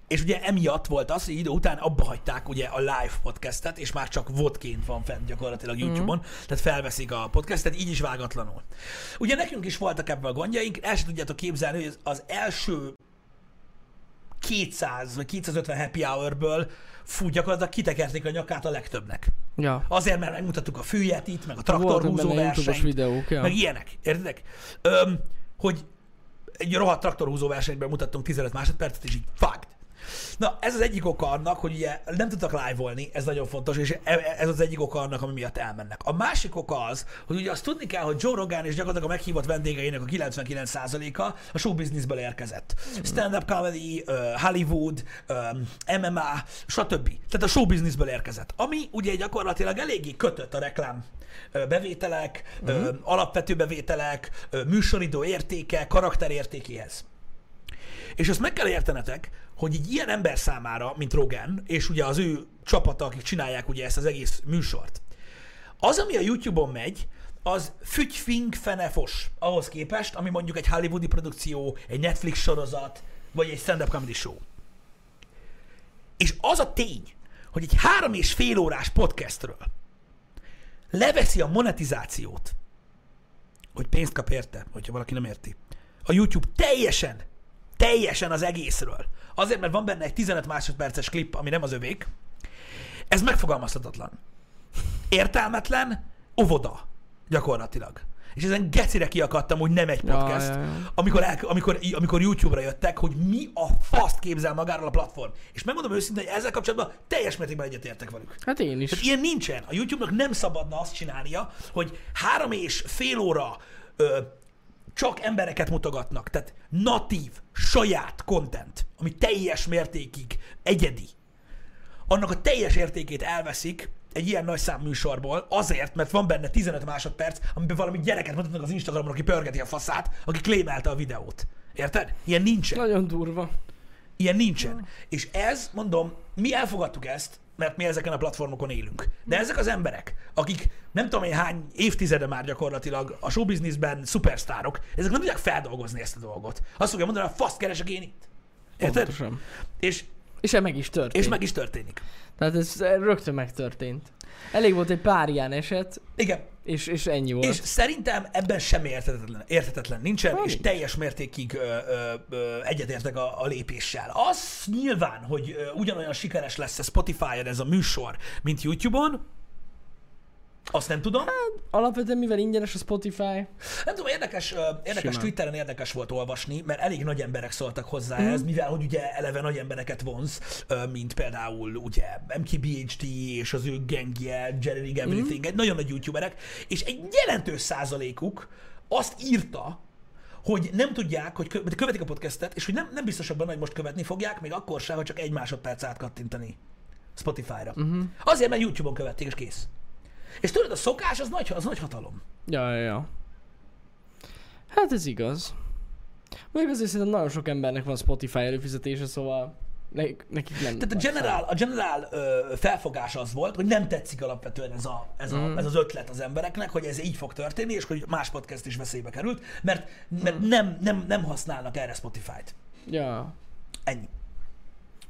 és ugye emiatt volt az, hogy idő után abba hagyták ugye a live podcastet, és már csak vodként van fent gyakorlatilag YouTube-on, mm. tehát felveszik a podcastet, így is vágatlanul. Ugye nekünk is voltak ebben a gondjaink, el sem tudjátok képzelni, hogy az- első 200 vagy 250 happy hour-ből fú, gyakorlatilag kitekerték a nyakát a legtöbbnek. Ja. Azért, mert megmutattuk a fűjetit, meg a traktorhúzó versenyt, videók, ja. meg ilyenek, értitek? Öm, hogy egy rohadt traktorhúzó versenyben mutattunk 15 másodpercet, és így fucked. Na, ez az egyik oka annak, hogy ugye nem tudtak live-olni, ez nagyon fontos, és e- ez az egyik oka annak, ami miatt elmennek. A másik oka az, hogy ugye azt tudni kell, hogy Joe Rogan és gyakorlatilag a meghívott vendégeinek a 99%-a a show businessből érkezett. Stand-up comedy, Hollywood, MMA, stb. Tehát a show businessből érkezett. Ami ugye gyakorlatilag eléggé kötött a reklám bevételek, uh-huh. alapvető bevételek, műsoridő értéke, karakterértékéhez. És azt meg kell értenetek, hogy egy ilyen ember számára, mint Rogan, és ugye az ő csapata, akik csinálják ugye ezt az egész műsort, az, ami a YouTube-on megy, az fügyfink fenefos ahhoz képest, ami mondjuk egy hollywoodi produkció, egy Netflix sorozat, vagy egy stand-up comedy show. És az a tény, hogy egy három és fél órás podcastről leveszi a monetizációt, hogy pénzt kap érte, hogyha valaki nem érti. A YouTube teljesen, teljesen az egészről. Azért, mert van benne egy 15 másodperces klip, ami nem az övék. Ez megfogalmazhatatlan. Értelmetlen, óvoda, gyakorlatilag. És ezen gecire kiakadtam, hogy nem egy Ja, podcast, ja, ja. Amikor, el, amikor, amikor YouTube-ra jöttek, hogy mi a faszt képzel magáról a platform. És megmondom őszintén, hogy ezzel kapcsolatban teljes mértékben egyetértek velük. Hát én is. Tehát ilyen nincsen. A YouTube-nak nem szabadna azt csinálnia, hogy három és fél óra ö, csak embereket mutogatnak. Tehát natív, saját content, ami teljes mértékig egyedi. Annak a teljes értékét elveszik egy ilyen nagy szám műsorból, azért, mert van benne 15 másodperc, amiben valami gyereket mutatnak az Instagramon, aki pörgeti a faszát, aki klémelte a videót. Érted? Ilyen nincsen. Nagyon durva. Ilyen nincsen. És ez, mondom, mi elfogadtuk ezt, mert mi ezeken a platformokon élünk. De ezek az emberek, akik nem tudom én hány évtizede már gyakorlatilag a showbizniszben szupersztárok, ezek nem tudják feldolgozni ezt a dolgot. Azt fogja mondani, hogy faszt keresek én itt. Érted? Pontosan. És És meg is történt. És meg is történik. Tehát ez rögtön megtörtént. Elég volt egy pár ilyen eset, Igen, és, és ennyi volt. és szerintem ebben semmi értetetlen, értetetlen nincsen, Hát és teljes mértékig ö, ö, ö, egyetértek a, a lépéssel. Az nyilván, hogy ugyanolyan sikeres lesz a Spotify-on ez a műsor, mint YouTube-on, azt nem tudom. Alapvetően mivel ingyenes a Spotify, Nem tudom, érdekes, érdekes Simán. Twitteren érdekes volt olvasni, mert elég nagy emberek szóltak hozzá mm. ez, mivel hogy ugye eleve nagy embereket vonz, mint például ugye MKBHD és az ő gengje, Jerry Rig Everything, egy nagyon nagy youtuberek, és egy jelentős százalékuk azt írta, hogy nem tudják, hogy kö- követik a podcastet, és hogy nem, nem biztosak benne, hogy most követni fogják, még akkor sem, hogy csak egy másodperc átkattintani Spotify-ra. Uh-huh. Azért, mert YouTube-on követték, és kész. És tudod, a szokás az nagy, az nagy hatalom. Ja, ja, ja. Hát ez igaz. Még azért szerintem nagyon sok embernek van Spotify előfizetése, szóval nekik, nekik nem. Tehát a general, a general ö, felfogás az volt, hogy nem tetszik alapvetően ez, a, ez, a, ez az ötlet az embereknek, hogy ez így fog történni, és hogy más podcast is veszélybe került, mert, mert nem, nem, nem használnak erre Spotify-t. Ja. Ennyi.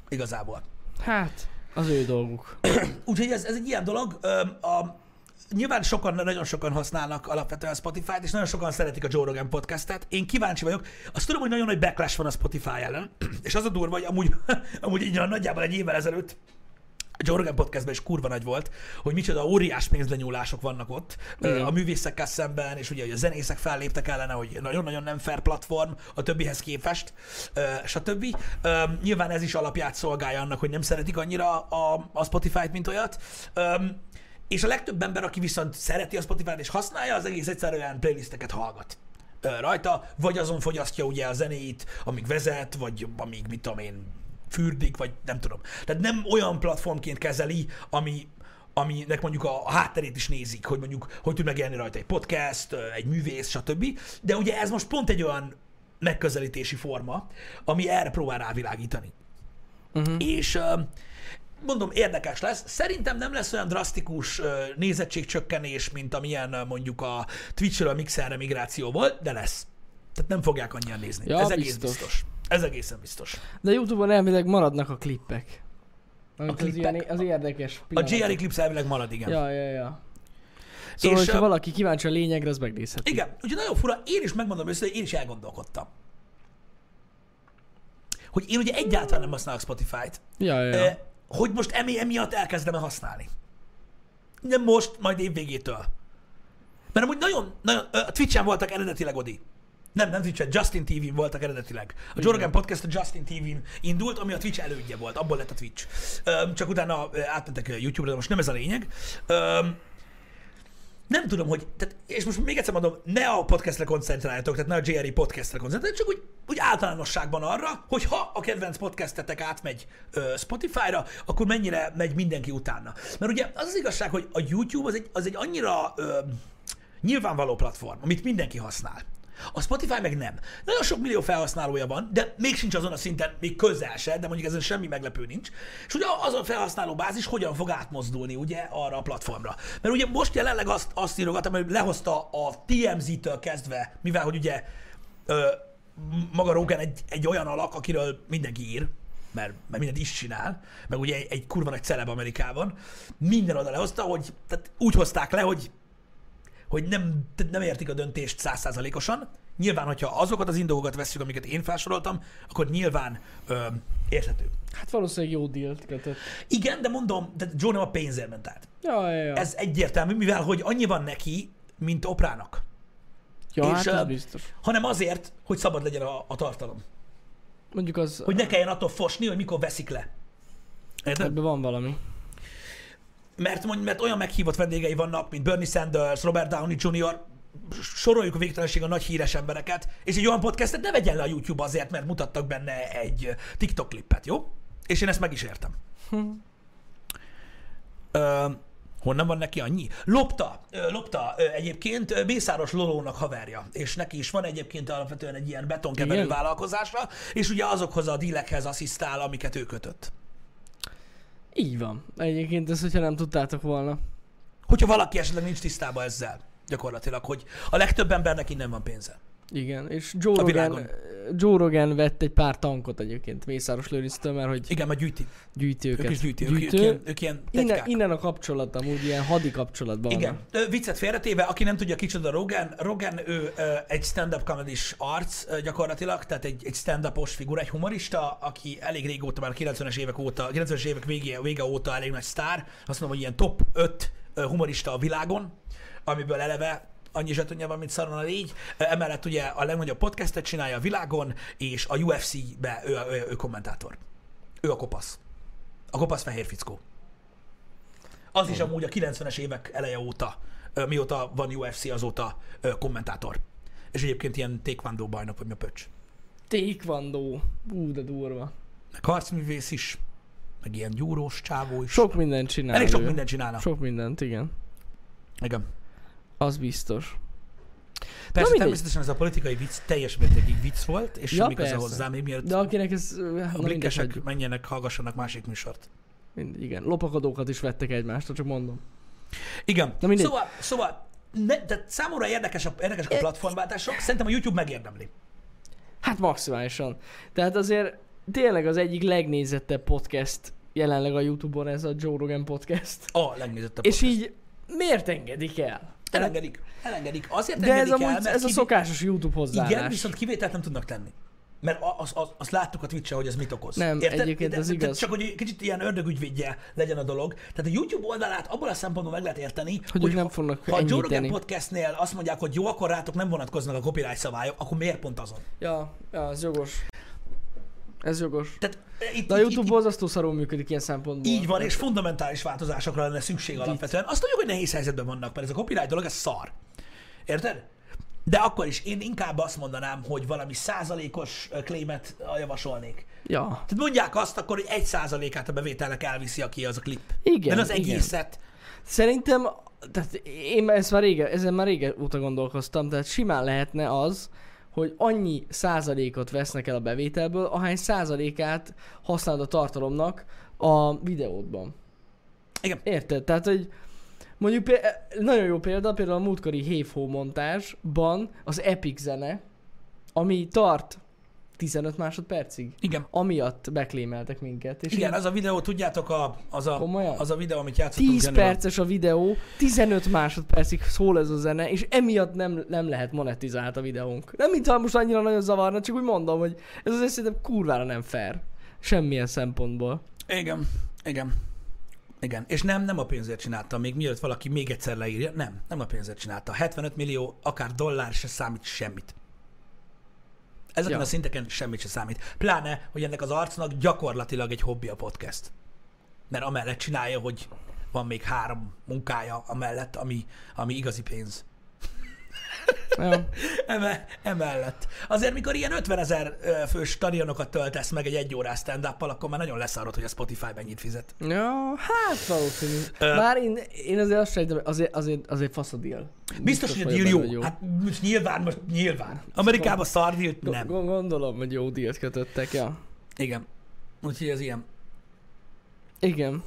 Igazából. Hát, az ő dolguk. Úgyhogy ez, ez egy ilyen dolog. Ö, a, nyilván sokan, nagyon sokan használnak alapvetően Spotify-t, és nagyon sokan szeretik a Joe Rogan podcastet. Én kíváncsi vagyok. Azt tudom, hogy nagyon nagy backlash van a Spotify ellen, és az a durva, hogy amúgy, amúgy így nagyjából egy évvel ezelőtt a Joe Rogan podcastben is kurva nagy volt, hogy micsoda óriás pénzlenyúlások vannak ott Igen. a művészekkel szemben, és ugye hogy a zenészek felléptek ellene, hogy nagyon-nagyon nem fair platform a többihez képest, stb. Nyilván ez is alapját szolgálja annak, hogy nem szeretik annyira a, a Spotify-t, mint olyat. És a legtöbb ember, aki viszont szereti a Spotify-t és használja, az egész egyszerűen playlisteket hallgat rajta, vagy azon fogyasztja ugye a zenéit, amíg vezet, vagy amíg, mit tudom én, fürdik, vagy nem tudom. Tehát nem olyan platformként kezeli, ami, aminek mondjuk a, a hátterét is nézik, hogy mondjuk hogy tud megjelenni rajta egy podcast, egy művész, stb. De ugye ez most pont egy olyan megközelítési forma, ami erre próbál rávilágítani. Uh-huh. És mondom, érdekes lesz. Szerintem nem lesz olyan drasztikus nézettségcsökkenés, mint amilyen mondjuk a Twitch-ről a Mixerre migráció volt, de lesz. Tehát nem fogják annyian nézni. Ja, Ez egész biztos. biztos. Ez egészen biztos. De Youtube-on elvileg maradnak a klippek. Az, klippek? ilyen, az érdekes A pillanatok. JR Eclipse elvileg marad, igen. Ja, ja, ja. Szóval, És, hogyha valaki kíváncsi a lényegre, az megnézheti. Igen, úgyhogy nagyon fura, én is megmondom őszintén, én is elgondolkodtam. Hogy én ugye egyáltalán nem használok Spotify-t, Ja, ja, ja. Hogy most emi, emiatt elkezdem el használni. Nem most, majd év végétől. Mert amúgy nagyon, nagyon, a Twitch-en voltak eredetileg Odi. Nem, nem Twitch-en, Justin TV-n voltak eredetileg. A Joe Rogan Podcast a Justin TV-n indult, ami a Twitch elődje volt, abból lett a Twitch. Csak utána átmentek YouTube-ra, de most nem ez a lényeg. Nem tudom, hogy, tehát, és most még egyszer mondom, ne a podcastre koncentráljatok, tehát ne a JRE podcastre koncentráljatok, csak úgy, úgy általánosságban arra, hogy ha a kedvenc podcastetek átmegy ö, Spotify-ra, akkor mennyire megy mindenki utána. Mert ugye az az igazság, hogy a YouTube az egy, az egy annyira ö, nyilvánvaló platform, amit mindenki használ. A Spotify meg nem. Nagyon sok millió felhasználója van, de még sincs azon a szinten, még közel se, de mondjuk ezen semmi meglepő nincs. És ugye az a felhasználó bázis hogyan fog átmozdulni ugye arra a platformra. Mert ugye most jelenleg azt, azt írogatom, hogy lehozta a TMZ-től kezdve, mivel hogy ugye ö, maga Rogan egy, egy olyan alak, akiről mindenki ír, mert, mert mindent is csinál, meg ugye egy, egy kurva nagy celeb Amerikában, minden oda lehozta, hogy tehát úgy hozták le, hogy hogy nem, nem értik a döntést százszázalékosan. Nyilván, hogyha azokat az indokokat veszük, amiket én felsoroltam, akkor nyilván ö, érthető. Hát valószínűleg jó dílt kötött. Igen, de mondom, de Joe nem a pénzért ment át. Ja, ja, ja. Ez egyértelmű, mivel hogy annyi van neki, mint Oprának. ja, és, hát biztos. Hanem azért, hogy szabad legyen a, a tartalom. Mondjuk az, Hogy ne kelljen attól fosni, hogy mikor veszik le. Érted? ebben van valami. Mert, mondj, mert olyan meghívott vendégei vannak, mint Bernie Sanders, Robert Downey Jr., soroljuk a végtelenség a nagy híres embereket, és egy olyan podcastet ne vegyen le a YouTube azért, mert mutattak benne egy TikTok klippet, jó? És én ezt meg is értem. Ö, honnan van neki annyi? Lopta, ö, lopta ö, egyébként Mészáros Lolónak haverja, és neki is van egyébként alapvetően egy ilyen betonkeverő vállalkozása, és ugye azokhoz a dílekhez asszisztál, amiket ő kötött. Így van. Egyébként ezt, hogyha nem tudtátok volna. Hogyha valaki esetleg nincs tisztában ezzel, gyakorlatilag, hogy a legtöbb embernek innen van pénze. Igen, és Joe A Rogan, világon. Joe Rogan vett egy pár tankot egyébként Mészáros Lőrinctől, mert hogy Igen, mert gyűjti. gyűjti őket. Ők is gyűjti. Ők, ők, Gyűjtő. ilyen, ők ilyen Innen, innen a kapcsolat amúgy ilyen hadi kapcsolatban Igen. Ö, viccet félretéve, aki nem tudja kicsoda Rogan, Rogan ő egy stand-up comedy arc gyakorlatilag, tehát egy, egy stand-upos figura, egy humorista, aki elég régóta, már 90-es évek óta, 90-es évek vége, vége óta elég nagy sztár. Azt mondom, hogy ilyen top 5 ö, humorista a világon, amiből eleve annyi zsetonja van, mint szaron a légy. Emellett ugye a legnagyobb podcastet csinálja a világon, és a UFC-be ő, ő, ő kommentátor. Ő a kopasz. A kopasz fehér fickó. Az is amúgy a 90-es évek eleje óta, mióta van UFC, azóta kommentátor. És egyébként ilyen taekwondo bajnok, vagy mi a pöcs. Taekwondo. Ú, de durva. Meg harcművész is, meg ilyen gyúrós csávó is. Sok mindent csinál. Elég sok ő. mindent csinálnak. Sok mindent, igen. Igen. Az biztos. Persze mindegy. természetesen ez a politikai vicc teljes mértékig vicc volt, és Ja, semmi köze hozzá, még mielőtt De akinek ez... Na a blinkesek menjenek, hallgassanak másik műsort. Mind, igen. Lopakodókat is vettek egymást, csak mondom. Igen. Na mindegy. Szóval, szóval ne, de számomra érdekes a, érdekesek a platformváltások, szerintem a YouTube megérdemli. Hát maximálisan. Tehát azért tényleg az egyik legnézettebb podcast jelenleg a Youtube-on ez a Joe Rogan podcast. A legnézettebb És podcast. így miért engedik el? Elengedik. Elengedik. Azért De ez, el, amúgy, ez a kivi- szokásos YouTube hozzáállás. Igen, viszont kivételt nem tudnak tenni. Mert a- az, az, azt láttuk a twitch hogy ez mit okoz. Nem, egyébként de, az igaz. Csak hogy kicsit ilyen ördögügyvédje legyen a dolog. Tehát a YouTube oldalát abból a szempontból meg lehet érteni, Hogy ők nem fognak ha a Joe Rogan podcastnél azt mondják, hogy jó, akkor rátok nem vonatkoznak a copyright szabályok, akkor miért pont azon? Ja, ja, ez jogos. Ez jogos. Tehát e, itt, De a itt- YouTube itt, borzasztó szarul működik ilyen szempontból. így van, és fundamentális változásokra lenne szükség alapvetően. Azt tudjuk, hogy nehéz helyzetben vannak, mert ez a copyright dolog, ez szar. Érted? De akkor is én inkább azt mondanám, hogy valami százalékos ö, javasolnék. Ja. Tehát mondják azt akkor, hogy egy százalékát a bevételnek elviszi, aki az a klip. Igen, De az igen. egészet. Szerintem, tehát én ezt már rége, ezen már régen óta gondolkoztam, tehát simán lehetne az, hogy annyi százalékot vesznek el a bevételből, ahány százalékát használod a tartalomnak a videódban. Igen. Érted? Tehát, hogy mondjuk pé- nagyon jó példa, például a múltkori Hévhó montásban az Epic zene, ami tart 15 másodpercig. Igen. Amiatt beklémeltek minket. És Igen, így az a videó, tudjátok, a, az, a, Komolyan? az a videó, amit játszottunk 10 Zsenivel. perces a videó, 15 másodpercig szól ez a zene, és emiatt nem, nem lehet monetizált a videónk. Nem mintha most annyira nagyon zavarna, csak úgy mondom, hogy ez azért szerintem kurvára nem fair. Semmilyen szempontból. Igen, igen. Igen, és nem, nem a pénzért csinálta, még mielőtt valaki még egyszer leírja, nem, nem a pénzért csinálta. 75 millió, akár dollár se számít semmit. Ezeken Ja. a szinteken semmit se számít. Pláne, hogy ennek az arcnak gyakorlatilag egy hobbi a podcast. Mert amellett csinálja, hogy van még három munkája amellett, ami, ami igazi pénz. Ja. Eme, emellett. Azért, mikor ilyen 50 ezer fős stadionokat töltesz meg egy egy órás stand akkor már nagyon leszarod, hogy a Spotify mennyit fizet. ja, hát valószínű. Ö. Bár én, én azért azt sejtem, azért, azért, azért fasz a deal. Biztos, hogy a deal jó. hogy Hát most nyilván, most nyilván. Amerikában szar deal, nem. go- Gondolom, hogy jó díjat kötöttek, ja. Igen. Úgyhogy ez ilyen. Igen.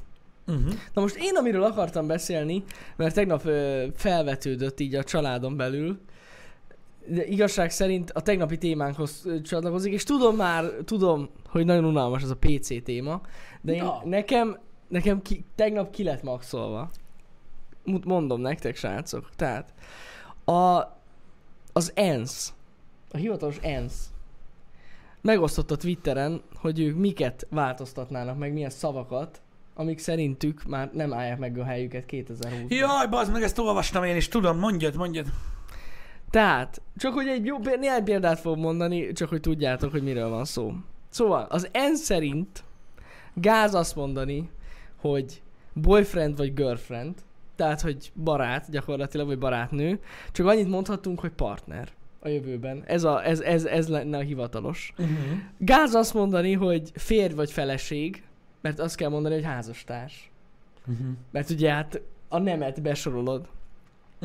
Uh-huh. Na most én, amiről akartam beszélni, mert tegnap ö, felvetődött így a családon belül, de igazság szerint a tegnapi témánkhoz csatlakozik, és tudom már, tudom, hogy nagyon unalmas ez a PC téma, de én, Ja. nekem, nekem ki, tegnap ki lett maxolva. Mondom nektek, srácok. Tehát a, az ENSZ, a hivatalos ENSZ megosztotta Twitteren, hogy ők miket változtatnának meg, milyen szavakat, amik szerintük már nem állják meg a helyüket 2020-ban. Jaj, bazd meg, ezt olvastam én is, tudom, mondjad, mondjad. Tehát, csak hogy egy jó, néhány példát fogok mondani, csak hogy tudjátok, hogy miről van szó. Szóval, az N szerint gáz azt mondani, hogy boyfriend vagy girlfriend, tehát, hogy barát gyakorlatilag, vagy barátnő, csak annyit mondhatunk, hogy partner a jövőben. Ez, a, ez, ez, ez lenne a hivatalos. Uh-huh. Gáz azt mondani, hogy férj vagy feleség, mert azt kell mondani, hogy házastárs. Uh-huh. Mert ugye hát a nemet besorolod,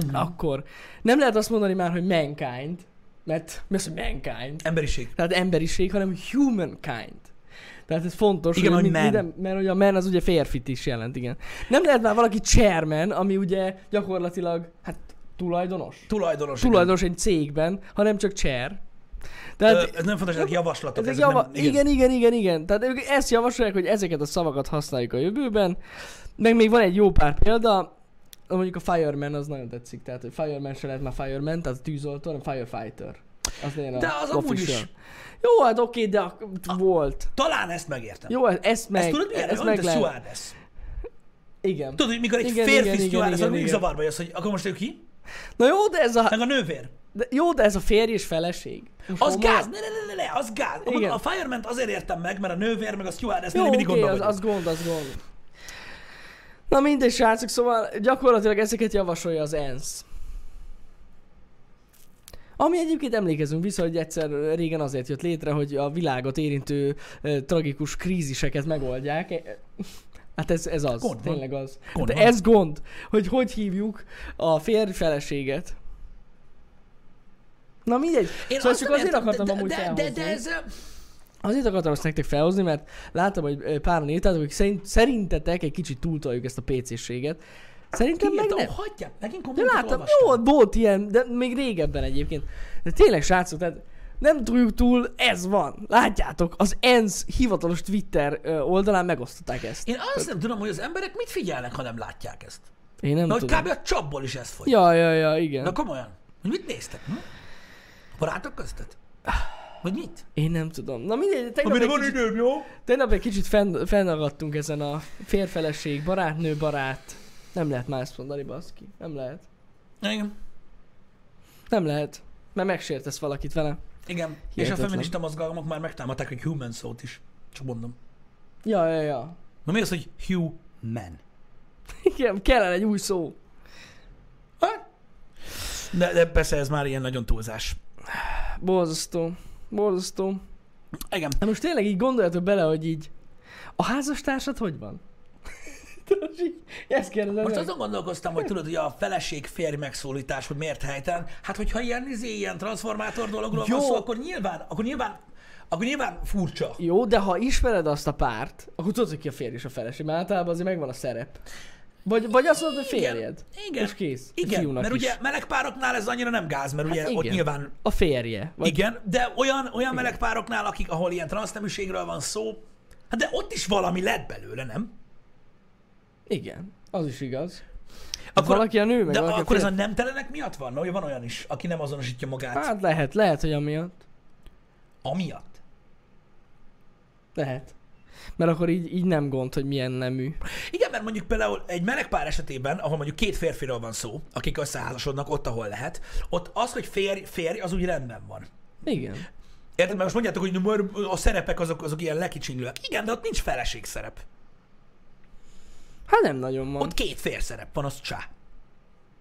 Uh-huh. akkor nem lehet azt mondani már, hogy mankind, mert mi az, hogy mankind? Emberiség. Tehát emberiség, hanem humankind. Tehát ez fontos, Igen, hogy man. minden, mert hogy a man az ugye férfit is jelent, igen. Nem lehet már valaki chairman, ami ugye gyakorlatilag, hát tulajdonos. Tulajdonos. igen. Tulajdonos egy cégben, hanem csak cser. Tehát ez nem fontos, ezek javaslatok. ezek ezek java... nem, igen. igen, igen, igen. Tehát ők ezt javasolják, hogy ezeket a szavakat használjuk a jövőben. Meg még van egy jó pár példa, mondjuk a fireman az nagyon tetszik, tehát hogy fireman se lehet már fireman, tehát a tűzoltó, hanem firefighter. Az a De az amúgy is. Jó, hát oké, de ak- volt. Talán ezt megértem. Jó, hát ezt meg, ezt tudod milyen? ezt Ez meg a lehet. stewardess. Igen. Tudod, hogy mikor egy Igen, férfi igen, igen, igen, mindig igen. zavarba jössz, hogy akkor most ő ki? Na jó, de ez a, Meg a nővér. De jó, de ez a férj és feleség. Most Az homo- gáz, ne, ne, ne, ne, ne, az gáz. Igen. A fireman azért értem meg, mert a nővér, meg a stewardess Jó, mindig oké, gondol az, az gond, az gond. Na mindegy, srácok, szóval gyakorlatilag ezeket javasolja az ENSZ. Ami egyébként emlékezünk vissza, hogy egyszer régen azért jött létre, hogy a világot érintő eh, tragikus kríziseket megoldják. Eh, Hát ez, ez az, Gond tényleg az. Gond De van. ez gond, hogy hogy hívjuk a férj feleséget. Na mindegy. Én szóval azt csak azért akartam de, amúgy de, de, felhozni. de, ez... Azért akartam azt nektek felhozni, mert láttam, hogy páran írtátok, hogy szerint, szerintetek egy kicsit túltoljuk ezt a PC-séget. Szerintem meg Írtam, nem. hagyjál, megint De láttam, jó, volt ilyen, de még régebben egyébként. De tényleg, srácok, tehát nem tudjuk túl, ez van. Látjátok, az ENSZ hivatalos Twitter oldalán megosztották ezt. Én azt nem tudom, hogy az emberek mit figyelnek, ha nem látják ezt. Én nem Na, tudom. kb. a csapból is ez fogy. Ja, ja, ja, igen. Na komolyan. Hogy mit néztek? Hm? Barátok köztet? Vagy mit? Én nem tudom. Na mindegy, tegnap egy, kicsit, időm, jó? tegnap egy kicsit fenn, fennagadtunk ezen a férfeleség, barátnő, barát. Nem lehet más mondani, baszki. Nem lehet. Igen. Nem lehet. Mert megsértesz valakit vele. Igen. És a Hihetetlen. feminista mozgalmak már megtámadták egy human szót is. Csak mondom. Ja, ja, ja. Na mi az, hogy human? Igen, kellene egy új szó. Hát? De, de persze ez már ilyen nagyon túlzás. Borzasztó. Borzasztó. Igen. De most tényleg így gondoljatok bele, hogy így a házastársad hogy van? Tudod, így ezt kérdezem Most meg. azon gondolkoztam, hogy tudod, hogy a feleség férj megszólítás, hogy miért helytelen. Hát, hogyha ilyen, izé, ilyen transformátor dologról Jó. van szó, akkor nyilván, akkor nyilván, akkor nyilván furcsa. Jó, de ha ismered azt a párt, akkor tudod, hogy ki a férj és a feleség, mert általában azért megvan a szerep. Vagy, vagy azt mondod, hogy férjed. Igen. És kész. Igen, fiúnak mert is. ugye melegpároknál ez annyira nem gáz, mert ugye Hát ott igen. nyilván A férje. Vagy Igen, de olyan, olyan melegpároknál, akik, ahol ilyen transzneműségről van szó, hát de ott is valami lett belőle, nem? Igen, az is igaz. Akkor, valaki a nő, meg de valaki a akkor ez a nemtelenek miatt van? No, van olyan is, aki nem azonosítja magát. Hát lehet, lehet, hogy amiatt. Amiatt. Lehet. Mert akkor így, így nem gond, hogy milyen nemű. Igen, mert mondjuk például egy melegpár esetében, ahol mondjuk két férfiról van szó, akik összeházasodnak ott, ahol lehet, ott az, hogy férj, férj, az úgy rendben van. Igen. Érted? Mert most mondjátok, hogy a szerepek azok, azok ilyen lekicsinlőek. Igen, de ott nincs feleség szerep. Hát nem nagyon van. Ott két férj szerep van, az csá.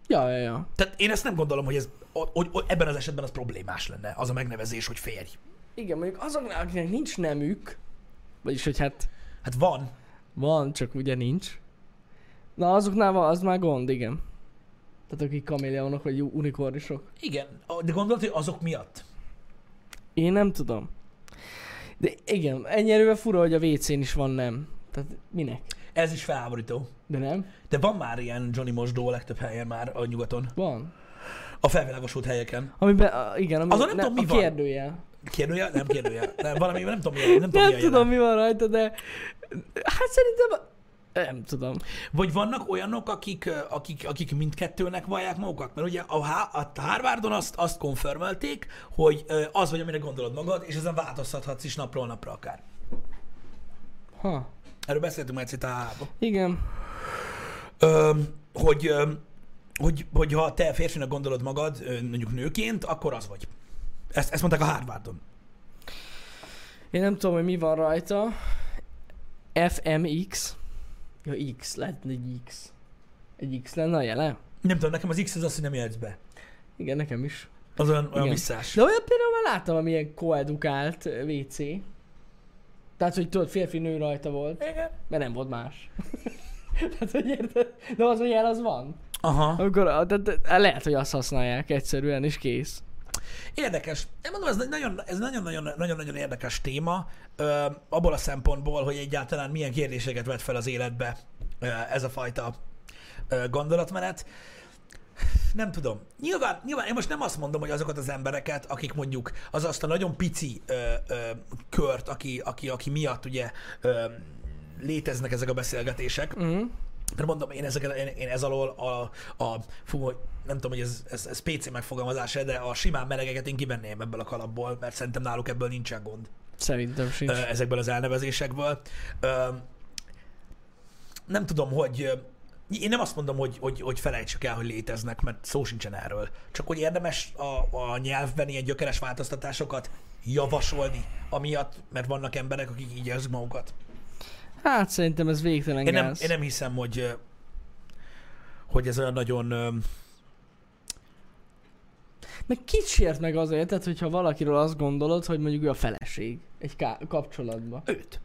Ja, ja, ja. Tehát én ezt nem gondolom, hogy, ez, hogy, hogy ebben az esetben az problémás lenne, az a megnevezés, hogy férj. Igen, mondjuk azoknál, akiknek nincs nemük, vagyis hogy hát Hát van. van, csak ugye nincs. Na azoknál van, az már gond, igen. Tehát akik kaméleonok, vagy unikornisok. Igen, de gondolod, hogy azok miatt? Én nem tudom. De igen, ennyire fura, hogy a WC-n is van nem. Tehát minek? Ez is felháborító. De nem? De van már ilyen Johnny Mosdó a legtöbb helyen már a nyugaton. Van. A felvilágosult helyeken. Amiben, igen, ami, Azon nem tudom, mi a van. kérdőjel. Kérdője? Nem kérdője. Nem, valami, nem tudom, mi, nem tudom, Nem mi tudom, mi van rajta, de hát szerintem nem tudom. Vagy vannak olyanok, akik, akik, akik mindkettőnek vallják magukat? Mert ugye a, a Harvardon azt, azt konfirmálték, hogy az vagy, amire gondolod magad, és ezen változtathatsz is napról napra akár. Ha. Erről beszéltünk már a Igen. Öm, hogy, öm, hogy, hogy ha te férfinak gondolod magad, mondjuk nőként, akkor az vagy. Ezt, ezt mondták a Harvardon. Én nem tudom, hogy mi van rajta. FMX. Ja, X. Lehet egy X. Egy X lenne a jele? Nem tudom, nekem az X az az, hogy nem jelz be. Igen, nekem is. Az olyan, olyan Igen. visszás. De olyan például már láttam, amilyen koedukált WC. Tehát, hogy tudod, férfi-nő rajta volt, Igen. mert nem volt más. Tehát, hogy érted? De az, hogy jel, az van. Aha. Akkor, de, de, lehet, hogy azt használják egyszerűen, és kész. Érdekes. Én mondom, ez nagyon, ez nagyon-nagyon, érdekes téma, ö, abból a szempontból, hogy egyáltalán milyen kérdéseket vet fel az életbe ö, ez a fajta ö, gondolatmenet. nem tudom. Nyilván, nyilván én most nem azt mondom, hogy azokat az embereket, akik mondjuk az azt a nagyon pici ö, ö, kört, aki, aki, aki miatt ugye ö, léteznek ezek a beszélgetések, Mm. Mert mondom, én, ezeket, én, én ez alól a, a fú, nem tudom, hogy ez, ez, ez PC megfogalmazás de a simán melegeket én kivenném ebből a kalapból, mert szerintem náluk ebből nincsen gond Szerintem sincs. ezekből az elnevezésekből. Nem tudom, hogy én nem azt mondom, hogy, hogy, hogy felejtsük el, hogy léteznek, mert szó sincsen erről. Csak hogy érdemes a, a nyelvben ilyen gyökeres változtatásokat javasolni, amiatt, mert vannak emberek, akik így érzik magukat. Hát szerintem ez végtelen Én nem, gáz. én nem hiszem, hogy, hogy ez olyan nagyon... Meg kit sért meg az érted, hogyha valakiről azt gondolod, hogy mondjuk ő a feleség egy ká- kapcsolatban. Őt.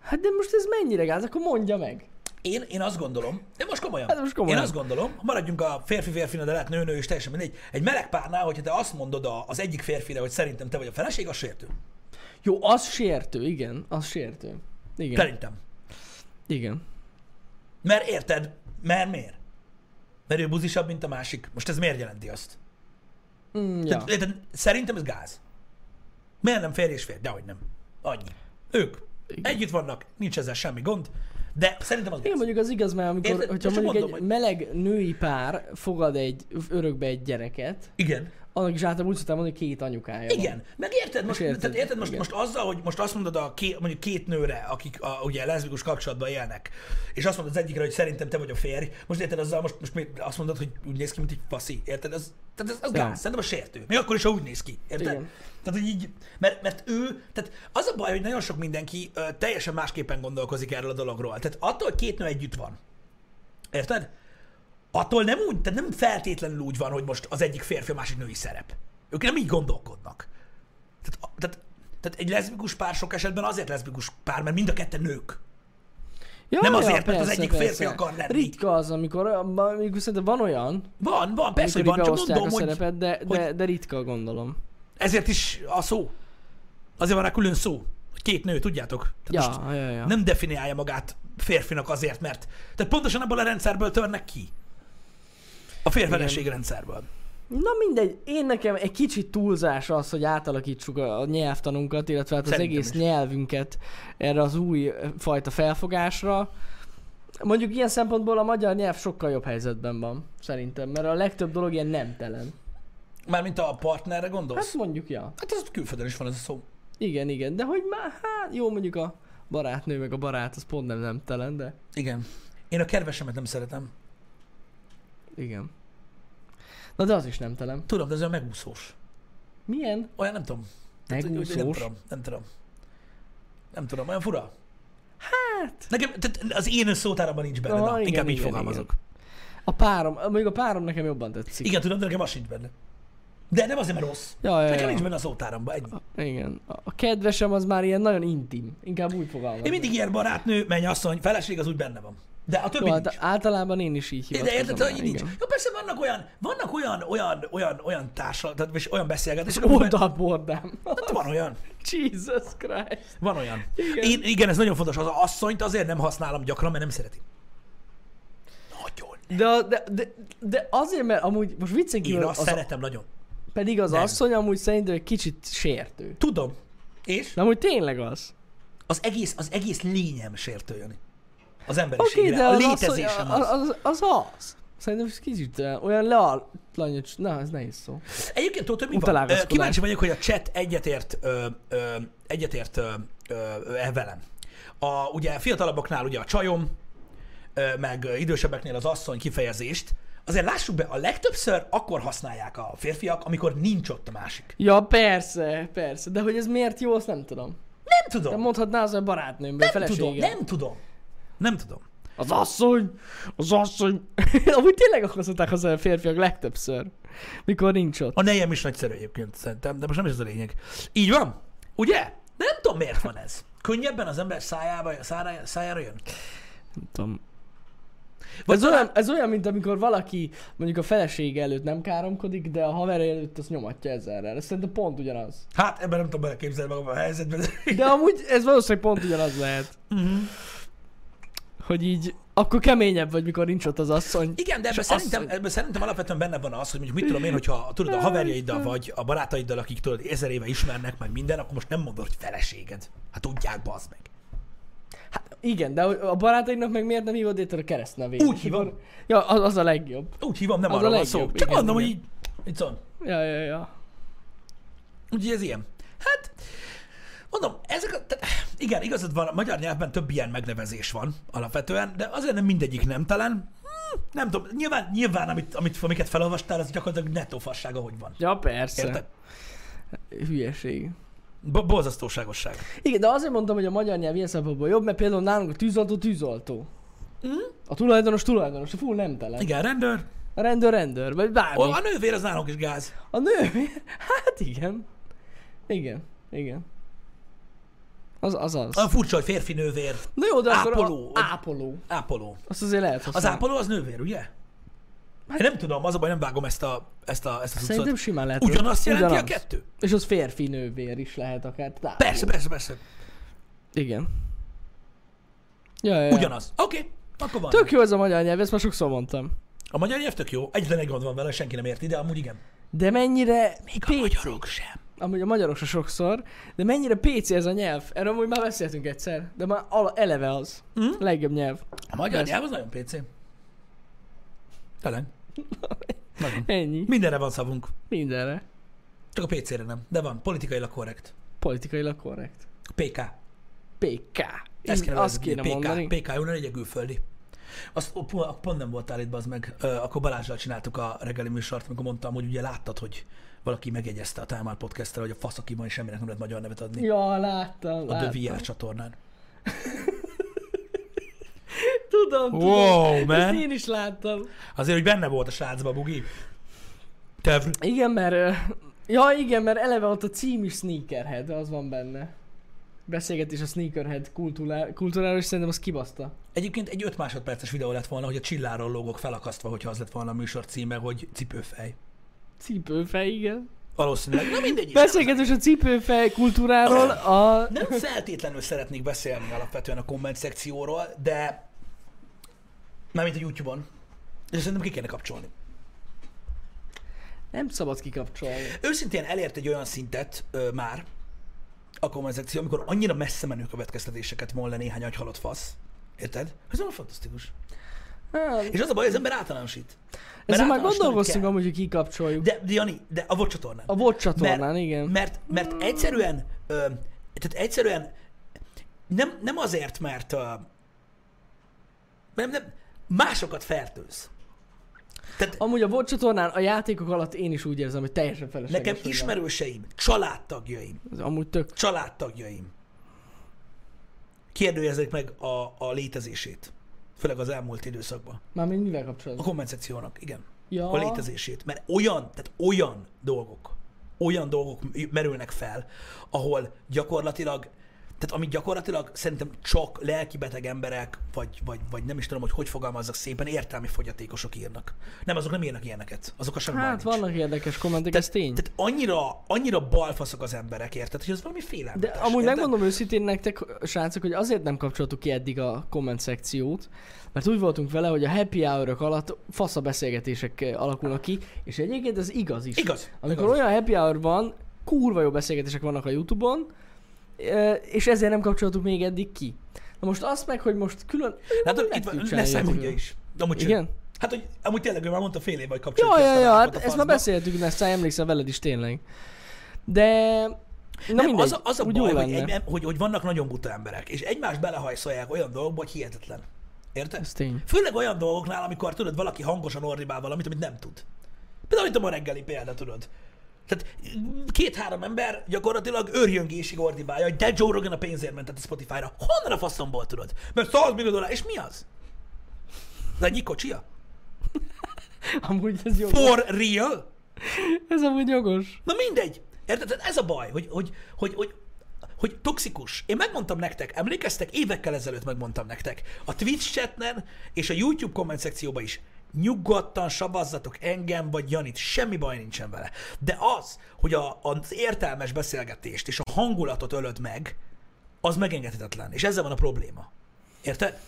Hát de most ez mennyire gáz, akkor mondja meg. Én, én azt gondolom, de most komolyan, Hát most komolyan. én azt gondolom, maradjunk a férfi-férfi, de lehet nő-nő is teljesen mindegy. Egy meleg párnál, hogyha te azt mondod az egyik férfire, hogy szerintem te vagy a feleség, az sértő. Jó, az sértő, igen, az sértő. Igen, Szerintem. igen. Mert érted, mert miért? Mert ő buzisabb, mint a másik. Most ez miért jelenti azt? Mm, ja. Tehát, érted, szerintem ez gáz. Miért nem férj és férj? Dehogy nem. Annyi. Ők Igen. együtt vannak, nincs ezzel semmi gond, de szerintem az. Igen, mondjuk az igaz, mert amikor, Érted? hogyha Most mondjuk mondom, egy hogy- meleg női pár fogad egy örökbe egy gyereket, Igen. annak is általában úgy szoktam mondani, hogy két anyukája van. Igen, meg érted, most, érted, tehát érted most, igen. most azzal, hogy most azt mondod a két, mondjuk két nőre, akik a, ugye leszbikus kapcsolatban élnek, és azt mondod az egyikre, hogy szerintem te vagy a férj, most érted azzal, most, most azt mondod, hogy úgy néz ki, mint egy faszi, érted? Az, tehát ez, az Ja. gáz, szerintem a sértő. Még akkor is, ha úgy néz ki, érted? Igen. Tehát, hogy így, mert, mert ő, tehát az a baj, hogy nagyon sok mindenki ö, teljesen másképpen gondolkozik erről a dologról. Tehát attól, hogy két nő együtt van, érted? Attól nem úgy, tehát nem feltétlenül úgy van, hogy most az egyik férfi, a másik női szerep. Ők nem így gondolkodnak. Tehát, tehát, tehát egy leszbikus pár sok esetben azért leszbikus pár, mert mind a ketten nők. Ja, Nem azért, mert az egyik férfi akar lenni. Ritka az, amikor, amikor szerintem van olyan, Van, van, persze, hogy van, csak mondom, a hogy szerepet, de, de, hogy- de ritka gondolom. ezért is a szó. Azért van rá külön szó. hogy Két nő, tudjátok? Tehát Ja, ja, ja. nem definiálja magát férfinak azért, mert... Tehát pontosan abból a rendszerből törnek ki. A férfeleség rendszerből. Na mindegy, én nekem egy kicsit túlzás az, hogy átalakítsuk a nyelvtanunkat, illetve hát az Szerintem egész is. nyelvünket erre az új fajta felfogásra. Mondjuk ilyen szempontból a magyar nyelv sokkal jobb helyzetben van, szerintem, mert a legtöbb dolog ilyen nemtelen. Mármint a partnerre gondolsz? Hát mondjuk, ja. Hát az külföldön is van ez a szó. Igen, igen, de hogy már, hát jó mondjuk a barátnő meg a barát, az pont nem nemtelen, de Igen. Én a kedvesemet nem szeretem. igen. Na de az is nemtelen. Tudom, de ez olyan megúszós. Milyen? Olyan nem tudom. Hogy Nem Megúszós? tudom, nem tudom. Nem tudom, olyan fura. Hát... Nekem, tehát az én szótáramban nincs benne, Aha, na, igen, inkább így igen, fogalmazok. A párom, mondjuk a párom nekem jobban tetszik. Igen, tudom, de nekem az sincs benne. De nem azért, mert rossz. Ja, ja, Nekem ja. nincs benne a szótáramban. Egy. Igen. A a kedvesem az már ilyen nagyon intim. Inkább úgy fogalmazom. Én mindig ilyen barátnő, mennyasszony, feleség az úgy benne van. De a többi Jó, hát általában én is így De hivatkozom. érted, rá, hogy nincs. Jó, persze vannak olyan, vannak olyan, olyan, olyan, olyan tehát és olyan beszélgetések, amiben- oldalbordám. Hát van olyan. Jesus Christ. Van olyan. Igen. Én, igen, ez nagyon fontos. Az asszonyt azért nem használom gyakran, mert nem szereti. Nagyon. De, a- de, de, de azért, mert amúgy most viccen Én kívül azt az, szeretem nagyon. pedig az Nem. asszony amúgy szerintem egy kicsit sértő. Tudom. És De amúgy tényleg az. az egész, az egész lényem sértőjön. Az emberiségre. de a asszony, az. az, az, az, az. Szerintem ez kicsit uh, olyan lealanyos. Na, ez nehéz szó. Egyébként tudod, hogy mi van? Ö, Kíváncsi vagyok, hogy a chat egyetért, ö, ö, egyetért ö, ö, ö, velem. A, ugye fiatalabbaknál ugye a csajom, ö, meg idősebbeknél az asszony kifejezést, azért lássuk be, a legtöbbször akkor használják a férfiak, amikor nincs ott a másik. Ja, persze, persze. De hogy ez miért jó, azt nem tudom. Nem tudom. De mondhatná az a barátnőm, vagy nem felesége. tudom, nem tudom. Nem tudom. Az asszony, az asszony. Amúgy tényleg akkor szokták hozzá a férfiak legtöbbször, mikor nincs ott. A nejem is nagyszerű egyébként szerintem, de most nem is ez a lényeg. Így van? Ugye? Nem tudom, miért van ez. Könnyebben az ember szájába, szájára, szájára jön? Nem tudom. Vagy Ez talán- olyan, ez olyan, mint amikor valaki mondjuk a felesége előtt nem káromkodik, de a haver előtt azt nyomatja ezerrel. Ez szerintem pont ugyanaz. Hát ebben nem tudom beleképzelni magam a helyzetben. de- amúgy ez valószínűleg pont ugyanaz lehet. Mhm. Hogy így Akkor keményebb vagy, mikor nincs ott az asszony. Igen, de ebben szerintem, asszony- ebben szerintem alapvetően benne van az, hogy mondjuk mit tudom én, hogyha tudod, a haverjaiddal vagy a barátaiddal, akik tudod, ezer éve ismernek meg minden, akkor most nem mondod, hogy feleséged. Hát tudják, bazd meg. Hát igen, de a barátaidnak meg miért nem hívod érted a keresztnevét? Úgy hívom. Ja, az, az a legjobb. Úgy hívom, nem Az a arról van szó. Csak igen, mondom, hogy igen. így, itt van. Ja, ja, ja. Úgyhogy ez ilyen. Mondom, ezek a, tehát, igen, igazad van, a magyar nyelvben több ilyen megnevezés van alapvetően, de azért nem mindegyik nemtelen. Hmm, nem tudom, nyilván, nyilván amit, amit, amiket felolvastál, az gyakorlatilag nettó fasság, ahogy van. Ja, persze. Érted? Hülyeség. Bo- Borzasztóságosság. Igen, de azért mondtam, hogy a magyar nyelv ilyen szempontból jobb, mert például nálunk a tűzoltó tűzoltó. A tulajdonos tulajdonos, a full nemtelen. Igen, rendőr. A rendőr rendőr, vagy bármi. A nővér az nálunk is gáz. A nő? Hát igen. Igen, igen. Az az. az. Olyan furcsa, hogy férfi nővér. Na jó, de akkor Ápoló. A, ápoló. Ápoló. Azt azért lehet Az használni. ápoló az nővér, ugye? Én nem tudom, az a baj, nem vágom ezt a, ezt a, ezt a Szerintem cuccot. simán lehet. Ugyanazt jelenti Ugyanaz. a kettő? És az férfi nővér is lehet akár. Tehát Persze, persze, persze. Igen. Ja, ja, ja. Ugyanaz. Oké, okay, akkor van. Tök jó ez a magyar nyelv, ezt már sokszor mondtam. A magyar nyelv tök jó. Egyetlen egy gond van vele, senki nem érti, de amúgy igen. De mennyire Még a magyarok sem. Amúgy a magyarok sokszor, de mennyire PC ez a nyelv. Erről amúgy már beszéltünk egyszer, de már eleve az. Hm? Legjobb nyelv. A magyar Persze. nyelv az nagyon PC. Tényleg. Nagyon. Ennyi. Mindenre van szavunk. Mindenre. Csak a PC-re nem. De van. Politikailag korrekt. Politikailag korrekt. PK. PK. Ezt kéne azt kéne PK. mondani. PK, jó, ne legyek külföldi. Azt pont, nem voltál itt, az meg. Akkor Balázsral csináltuk a reggeli műsort, amikor mondtam, hogy ugye láttad, hogy valaki megjegyezte a Time Out podcast hogy a fasz, aki van, és semminek nem lehet magyar nevet adni. Ja, láttam, a The láttam. VR csatornán. Tudom, tudom. Wow, man. Ezt én is láttam. Azért, hogy benne volt a srácba, Bugi. Tevr. Igen, mert... Ja, igen, mert eleve ott a cím is Sneakerhead, az van benne. Beszélgetés a Sneakerhead kultúrá- kultúráról, és szerintem az kibaszta. Egyébként egy 5 másodperces videó lett volna, hogy a csilláról lógok felakasztva, hogyha az lett volna a műsor címe, hogy cipőfej. Cipőfej, igen. Valószínűleg. Na mindegy. Beszélgetés a cipőfej kultúráról, a... Nem feltétlenül szeretnék beszélni alapvetően a komment szekcióról, de mármint a YouTube-on. És szerintem ki kéne kapcsolni. Nem szabad kikapcsolni. Őszintén elért egy olyan szintet ö, már a komment szekció, amikor annyira messze menő következtetéseket von le néhány agyhalott fasz. Érted? Ez olyan fantasztikus. Hát, És az a baj, az ember általánosít. Ezzel már gondolkoztunk amúgy, hogy kikapcsoljuk. De, de Jani, de a VOD csatornán. A VOD csatornán, mert, igen. Mert, mert egyszerűen, ö, tehát egyszerűen nem, nem azért, mert ö, nem, nem, másokat fertőz. Tehát Amúgy a VOD csatornán a játékok alatt én is úgy érzem, hogy teljesen felesleges. nekem van. ismerőseim, családtagjaim, Ez Amúgy tök. családtagjaim kérdőjezik meg a, a létezését. Főleg az elmúlt időszakban. Mármint mivel A kapcsolatban? komment szekciónak, igen. Ja, a létezését. Mert olyan, tehát olyan dolgok, olyan dolgok merülnek fel, ahol gyakorlatilag, tehát amit gyakorlatilag szerintem csak lelkibeteg emberek, vagy, vagy, vagy nem is tudom, hogy hogy fogalmazzak szépen, értelmi fogyatékosok írnak. Nem, azok nem írnak ilyeneket. Azok a semmi hát nincs. vannak érdekes kommentek, ez tény. Tehát annyira, annyira balfaszok az emberek, érted, hogy az valami De félelmetes. amúgy érted? megmondom őszintén nektek, srácok, hogy azért nem kapcsoltuk ki eddig a komment szekciót, mert úgy voltunk vele, hogy a happy hour alatt fasza beszélgetések eh, alakulnak ki, és egyébként ez igaz is. Igaz. Amikor igaz. olyan happy hour van, kurva jó beszélgetések vannak a Youtube-on, és ezért nem kapcsoltuk még eddig ki. Na most azt meg, hogy most külön... Meg itt van, lesz jövőre. is. De amúgy sem. Igen? Hát, hogy amúgy tényleg ő már mondta fél év, hogy Ja, kapcsoljuk ki ja, ja, lámpot hát ezt már beszéltük, ezt emlékszem veled is tényleg. De... Na nem, mindegy, az, a- az a baj, hogy, egy, hogy, hogy vannak nagyon buta emberek, és egymást belehajszolják olyan dolgokba, hogy hihetetlen. Érted? Ez tény. Főleg olyan dolgoknál, amikor tudod, valaki hangosan ordibál valamit, amit nem tud. Például itt a ma reggeli példa, tudod. Tehát két-három ember gyakorlatilag őrjöngésig ordibálja, hogy de Joe Rogan a pénzért mentett a Spotify-ra. Honnan a faszomból tudod? Mert 100 millió dollár, és mi az? Ez egy kocsia? Amúgy ez jogos. For real? Ez amúgy jogos. Na mindegy. Érted? Tehát Ez a baj, hogy, hogy, hogy, hogy, hogy toxikus. Én megmondtam nektek, emlékeztek? Évekkel ezelőtt megmondtam nektek. A Twitch chatnen és a YouTube komment szekcióban is nyugodtan savazzatok engem vagy Janit, semmi baj nincsen vele. De az, hogy a, az értelmes beszélgetést és a hangulatot ölöd meg, az megengedhetetlen. És ezzel van a probléma. Érted?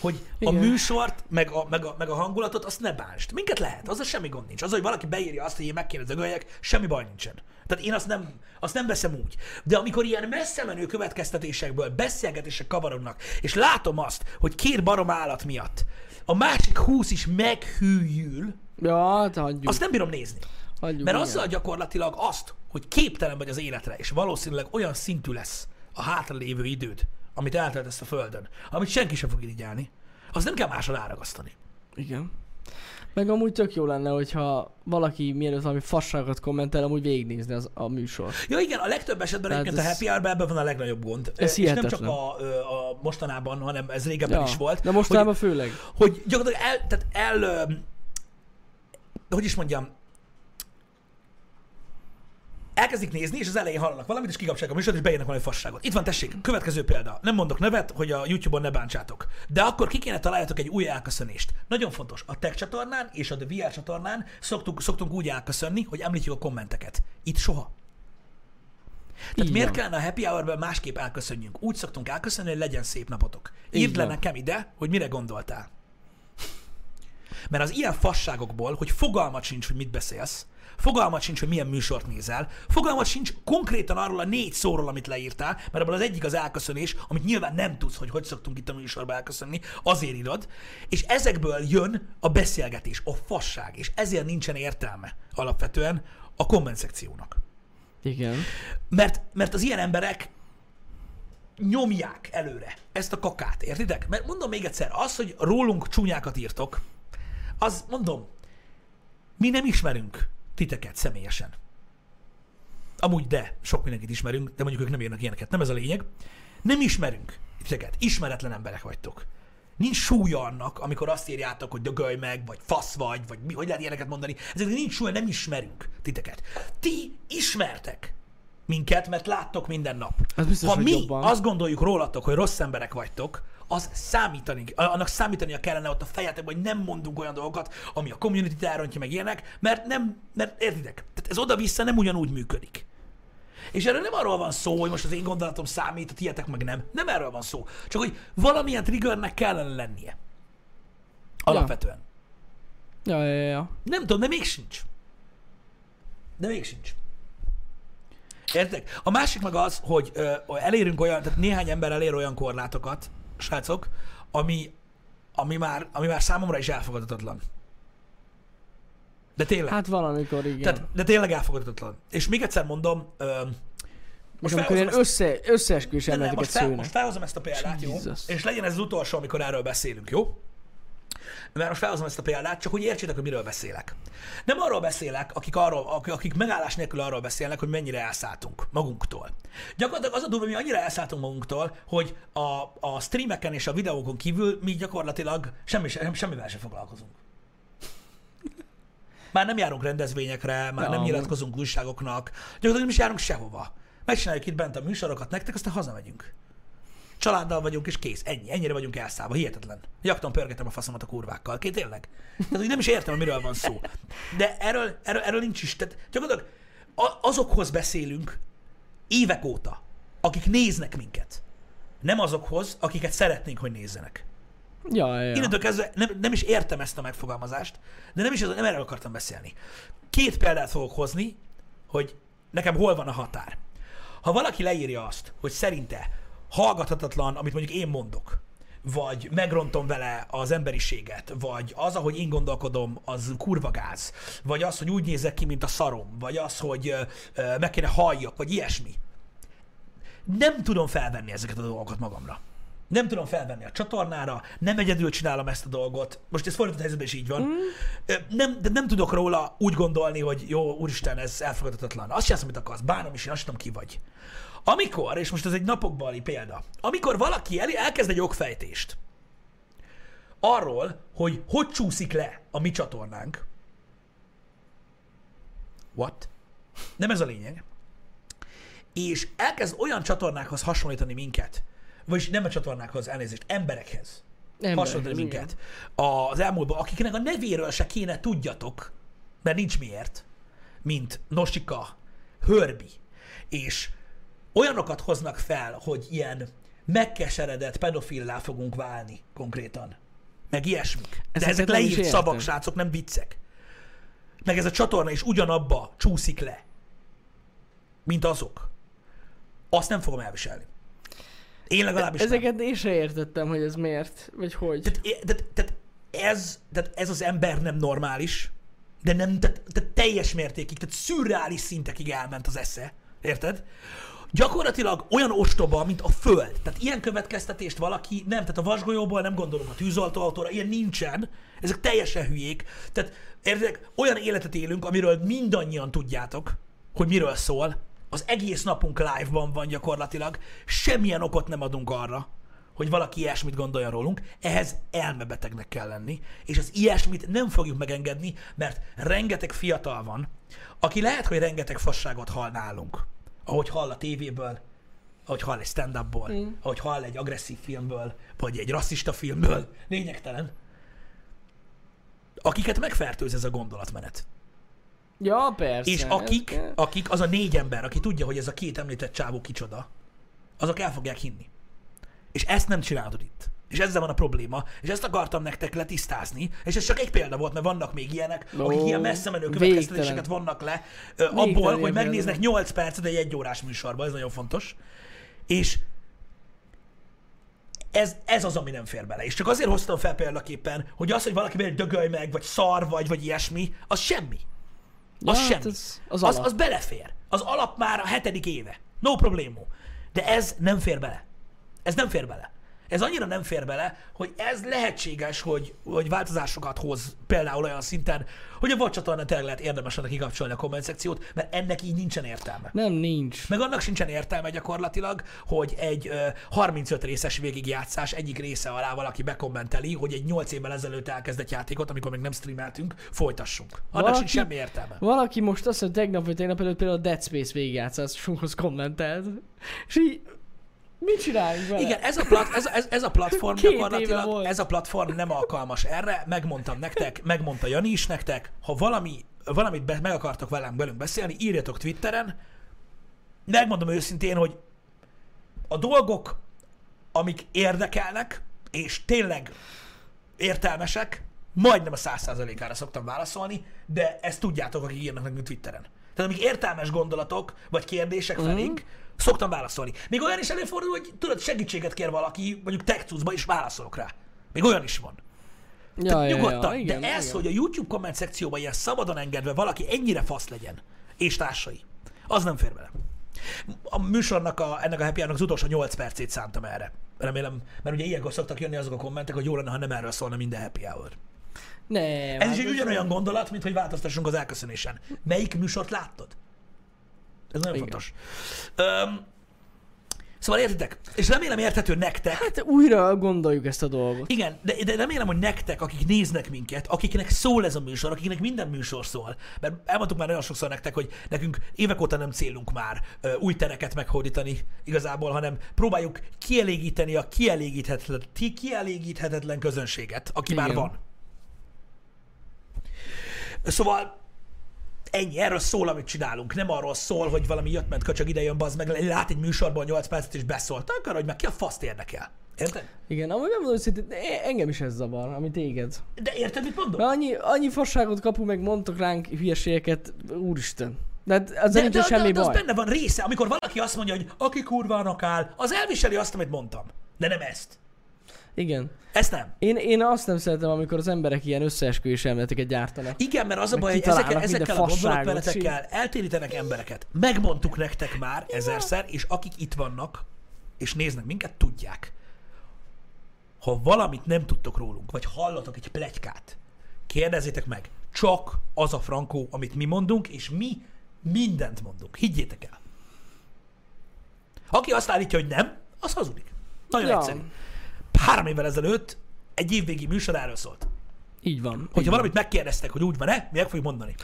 hogy a Igen. műsort, meg a, meg, a, meg a hangulatot, azt ne bántsd. Minket lehet, az semmi gond nincs. Az, hogy valaki beírja azt, hogy én meg kéne dögöljek, semmi baj nincsen. Tehát én azt nem, azt nem veszem úgy. De amikor ilyen messze menő következtetésekből beszélgetések kavarodnak, és látom azt, hogy két barom állat miatt a másik húsz is meghűjül, Ja, hát hagyjuk. azt nem bírom nézni. hagyjuk Mert igen. azzal gyakorlatilag azt, hogy képtelen vagy az életre, és valószínűleg olyan szintű lesz a hátralévő időd, amit eltöltesz a Földön, amit senki sem fog irigyelni, azt nem kell másra ráragasztani. Igen. Meg amúgy tök jó lenne, hogyha valaki mielőtt valami fasságot kommentel, amúgy végignézni az, a műsor. Ja igen, a legtöbb esetben Tehát egyébként a happy hour ebben van a legnagyobb gond. Ez és nem csak a, a mostanában, hanem ez régebben is volt. De mostában főleg. hogy, hogy gyakorlatilag el, tehát el, hogy is mondjam, elkezdik nézni, és az elején hallanak valamit, és kikapcsolják a műsort, és beírnak valami fasságot. Itt van, tessék, következő példa. Nem mondok nevet, hogy a YouTube-on ne bántsátok. De akkor ki kéne találjatok egy új elköszönést. Nagyon fontos, a Tech csatornán és a The VR csatornán szoktunk, szoktunk úgy elköszönni, hogy említjük a kommenteket. Itt soha. Tehát Így miért van. kellene a happy hour másképp elköszönjünk? Úgy szoktunk elköszönni, hogy legyen szép napotok. Írd le nekem ide, hogy mire gondoltál. Mert az ilyen fasságokból, hogy fogalmat sincs, hogy mit beszélsz, fogalmat sincs, hogy milyen műsort nézel, fogalmat sincs konkrétan arról a négy szóról, amit leírtál, mert abból az egyik az elköszönés, amit nyilván nem tudsz, hogy hogy szoktunk itt a műsorba elköszönni, azért írod, és ezekből jön a beszélgetés, a fasság, és ezért nincsen értelme alapvetően a komment szekciónak. Igen. Mert, mert az ilyen emberek nyomják előre ezt a kakát, értitek? Mert mondom még egyszer, az, hogy rólunk csúnyákat írtok, az mondom, mi nem ismerünk titeket személyesen. Amúgy de, sok mindenkit ismerünk, de mondjuk ők nem írnak ilyeneket, nem ez a lényeg. Nem ismerünk titeket, ismeretlen emberek vagytok. Nincs súlya annak, amikor azt írjátok, hogy dögölj meg, vagy fasz vagy, vagy mi, hogy lehet ilyeneket mondani. Ezeknek nincs súlya, nem ismerünk titeket. Ti ismertek minket, mert láttok minden nap. Az biztos, ha mi jobban. azt gondoljuk rólatok, hogy rossz emberek vagytok, az számítani, annak számítania kellene ott a fejetekben, hogy nem mondunk olyan dolgokat, ami a community elrontja meg ilyenek, mert nem, mert értitek, tehát ez oda-vissza nem ugyanúgy működik. És erről nem arról van szó, hogy most az én gondolatom számít, a tietek meg nem. Nem erről van szó. Csak hogy valamilyen triggernek kellene lennie. Alapvetően. Ja, ja, ja. Nem tudom, de még sincs. De még sincs. Értek? A másik meg az, hogy ö, elérünk olyan, tehát néhány ember elér olyan korlátokat, srácok, ami, ami, már, ami már számomra is elfogadhatatlan. De tényleg. Hát valamikor igen. Tehát, de tényleg elfogadhatatlan. És még egyszer mondom, ö, most amikor ilyen össze, összeesküvés elméleteket most, fel, most felhozom ezt a példát, jó? Jesus. És legyen ez az utolsó, amikor erről beszélünk, jó? Mert most felhozom ezt a példát, csak hogy értsétek, hogy miről beszélek. Nem arról beszélek, akik, arról, akik, megállás nélkül arról beszélnek, hogy mennyire elszálltunk magunktól. Gyakorlatilag az a durva, hogy mi annyira elszálltunk magunktól, hogy a, a streameken és a videókon kívül mi gyakorlatilag semmi, sem- semmivel sem foglalkozunk. Már nem járunk rendezvényekre, már Ja, nem nyilatkozunk újságoknak, gyakorlatilag nem is járunk sehova. Megcsináljuk itt bent a műsorokat nektek, aztán hazamegyünk. Családdal vagyunk, és kész. Ennyi. Ennyire vagyunk elszállva. Hihetetlen. Jakton pörgetem a faszomat a kurvákkal. Két tényleg. Tehát, hogy nem is értem, miről van szó. De erről, erről, erről nincs is. Tehát gyakorlatilag azokhoz beszélünk évek óta, akik néznek minket. Nem azokhoz, akiket szeretnénk, hogy nézzenek. Ja, ja. Innentől kezdve nem, nem is értem ezt a megfogalmazást, de nem is ez, nem erről akartam beszélni. Két példát fogok hozni, hogy nekem hol van a határ. Ha valaki leírja azt, hogy szerinte hallgathatatlan, amit mondjuk én mondok, vagy megrontom vele az emberiséget, vagy az, ahogy én gondolkodom, az kurva gáz, vagy az, hogy úgy nézek ki, mint a szarom, vagy az, hogy meg kéne halljak, vagy ilyesmi. Nem tudom felvenni ezeket a dolgokat magamra. Nem tudom felvenni a csatornára, nem egyedül csinálom ezt a dolgot. Most ez fordított helyzetben is így van. Mm. Nem, de nem tudok róla úgy gondolni, hogy jó, úristen, ez elfogadhatatlan. Azt csinálsz, amit akarsz, bánom is, én azt tudom, ki vagy. Amikor, és most ez egy napokbali példa, amikor valaki el, elkezd egy okfejtést arról, hogy hogy csúszik le a mi csatornánk. What? Nem ez a lényeg. És elkezd olyan csatornákhoz hasonlítani minket, vagyis nem a csatornákhoz, elnézést, emberekhez hasonlítani igen. minket az elmúltban, akiknek a nevéről se kéne tudjatok, mert nincs miért, mint Nosika, Hörbi, és olyanokat hoznak fel, hogy ilyen megkeseredett pedofillá fogunk válni konkrétan. Meg ilyesmik. De ezek leírt szavak, srácok, nem viccek. Meg ez a csatorna is ugyanabba csúszik le, mint azok. Azt nem fogom elviselni. Én legalábbis nem. Ezeket én se értettem, hogy ez miért, vagy hogy. Tehát, tehát, tehát, ez, tehát ez az ember nem normális, de nem, tehát, tehát teljes mértékig, tehát szürreális szintekig elment az esze. Érted? Gyakorlatilag olyan ostoba, mint a föld. Tehát ilyen következtetést valaki nem, tehát a vasgolyóból nem gondolunk a tűzoltóautóra, ilyen nincsen. Ezek teljesen hülyék. Tehát érted, olyan életet élünk, amiről mindannyian tudjátok, hogy miről szól. Az egész napunk live-ban van gyakorlatilag. Semmilyen okot nem adunk arra, hogy valaki ilyesmit gondolja rólunk, ehhez elmebetegnek kell lenni, és az ilyesmit nem fogjuk megengedni, mert rengeteg fiatal van, aki lehet, hogy rengeteg fasságot hall nálunk, ahogy hall a tévéből, ahogy hall egy stand-upból, mm. ahogy hall egy agresszív filmből, vagy egy rasszista filmből, lényegtelen, akiket megfertőz ez a gondolatmenet. Ja, persze. És akik, Ez- akik, az a négy ember, aki tudja, hogy ez a két említett csávó kicsoda, azok el fogják hinni. És ezt nem csinálod itt. És ezzel van a probléma. És ezt akartam nektek letisztázni. És ez csak egy példa volt, mert vannak még ilyenek, Ó, akik ilyen messze menő következtetéseket végtelen. vannak le, ö, abból, Végtelen hogy megnéznek példa. 8 percet egy egyórás műsorban, ez nagyon fontos. És ez, ez az, ami nem fér bele. És csak azért hoztam fel példaképpen, hogy az, hogy valaki egy dögölj meg, vagy szar vagy, vagy ilyesmi, az semmi. Az Ja, hát semmi. az az, alap. az belefér. Az alap már a hetedik éve. No problémó. De ez nem fér bele. Ez nem fér bele. Ez annyira nem fér bele, hogy ez lehetséges, hogy, hogy változásokat hoz például olyan szinten, hogy a vadcsatornán tényleg lehet érdemes lenne kikapcsolni a komment szekciót, mert ennek így nincsen értelme. Nem, nincs. Meg annak sincsen értelme gyakorlatilag, hogy egy ö, 35 részes végigjátszás egyik része alá valaki bekommenteli, hogy egy 8 évvel ezelőtt elkezdett játékot, amikor még nem streameltünk, folytassunk. Annak Valaki- sincs semmi értelme. Valaki most azt mondja, tegnap vagy tegnap előtt például a Dead Space végigjátszásunkhoz kommentelt. És így, mit csináljunk vele? Igen, ez a, plat, ez, ez, ez a platform Két gyakorlatilag, ez a platform nem alkalmas erre, megmondtam nektek, megmondta Jani is nektek, ha valami, valamit be, meg akartok velem velünk beszélni, írjatok Twitteren, megmondom őszintén, hogy a dolgok, amik érdekelnek, és tényleg értelmesek, majdnem a száz százalékára szoktam válaszolni, de ezt tudjátok, akik írnak nekünk Twitteren. Tehát amik értelmes gondolatok, vagy kérdések Mhm. felénk, szoktam válaszolni. Még olyan is előfordul, hogy tudod, segítséget kér valaki, mondjuk textusba, és válaszolok rá. Még olyan is van. ja, Tehát ja, nyugodtan, ja, igen, de ez, igen. hogy a YouTube komment szekcióban ilyen szabadon engedve valaki ennyire fasz legyen, és társai, az nem fér bele. A műsornak, a, ennek a happy az utolsó 8 percét szántam erre. Remélem, mert ugye ilyenkor szoktak jönni azok a kommentek, hogy jó lenne, ha nem erről szólna minden happy hour. Nem, Ez hát is egy ugyanolyan gondolat, mint hogy változtassunk az elköszönésen. Melyik műsort láttad? Ez nagyon Igen. fontos. Öm, szóval értitek? És remélem érthető nektek, Hát újra gondoljuk ezt a dolgot. igen, de, de remélem, hogy nektek, akik néznek minket, akiknek szól ez a műsor, akiknek minden műsor szól, mert elmondtuk már nagyon sokszor nektek, hogy nekünk évek óta nem célunk már ö, új tereket meghódítani igazából, hanem próbáljuk kielégíteni a kielégíthetetlen, kielégíthetetlen közönséget, aki már Igen. van. Szóval ennyi, erről szól, amit csinálunk. Nem arról szól, hogy valami jött, ment köcsög ide jön, bazd meg, lát egy műsorban 8 percet és beszólt. Akar, hogy meg ki a faszt érdekel. Érted? Igen, amúgy nem mondom, hogy engem is ez zavar, ami téged. De érted, mit mondom? Mert annyi, annyi fasságot kapunk, meg mondtok ránk hülyeségeket, úristen. De hát ezzel De, de, semmi de, de az baj. benne van része, amikor valaki azt mondja, hogy aki kurvának áll, az elviseli azt, amit mondtam. De nem ezt. Igen. Ezt nem. Én, én azt nem szeretem, amikor az emberek ilyen összeesküvés elméleteket gyártanak. Igen, mert az a baj, hogy ezekkel, ezekkel a gondolatmenetekkel eltérítenek embereket. Megmondtuk nektek már ezerszer, és akik itt vannak, és néznek minket, tudják. Ha valamit nem tudtok rólunk, vagy hallatok egy plegykát, kérdezzétek meg. Csak az a frankó, amit mi mondunk, és mi mindent mondunk. Higgyétek el. Aki azt állítja, hogy nem, az hazudik. Nagyon Ja. egyszerű. Három évvel ezelőtt egy évvégi műsor erről szólt. Így van. Hogyha így van. valamit megkérdeztek, hogy úgy van-e, mi meg fogjuk mondani.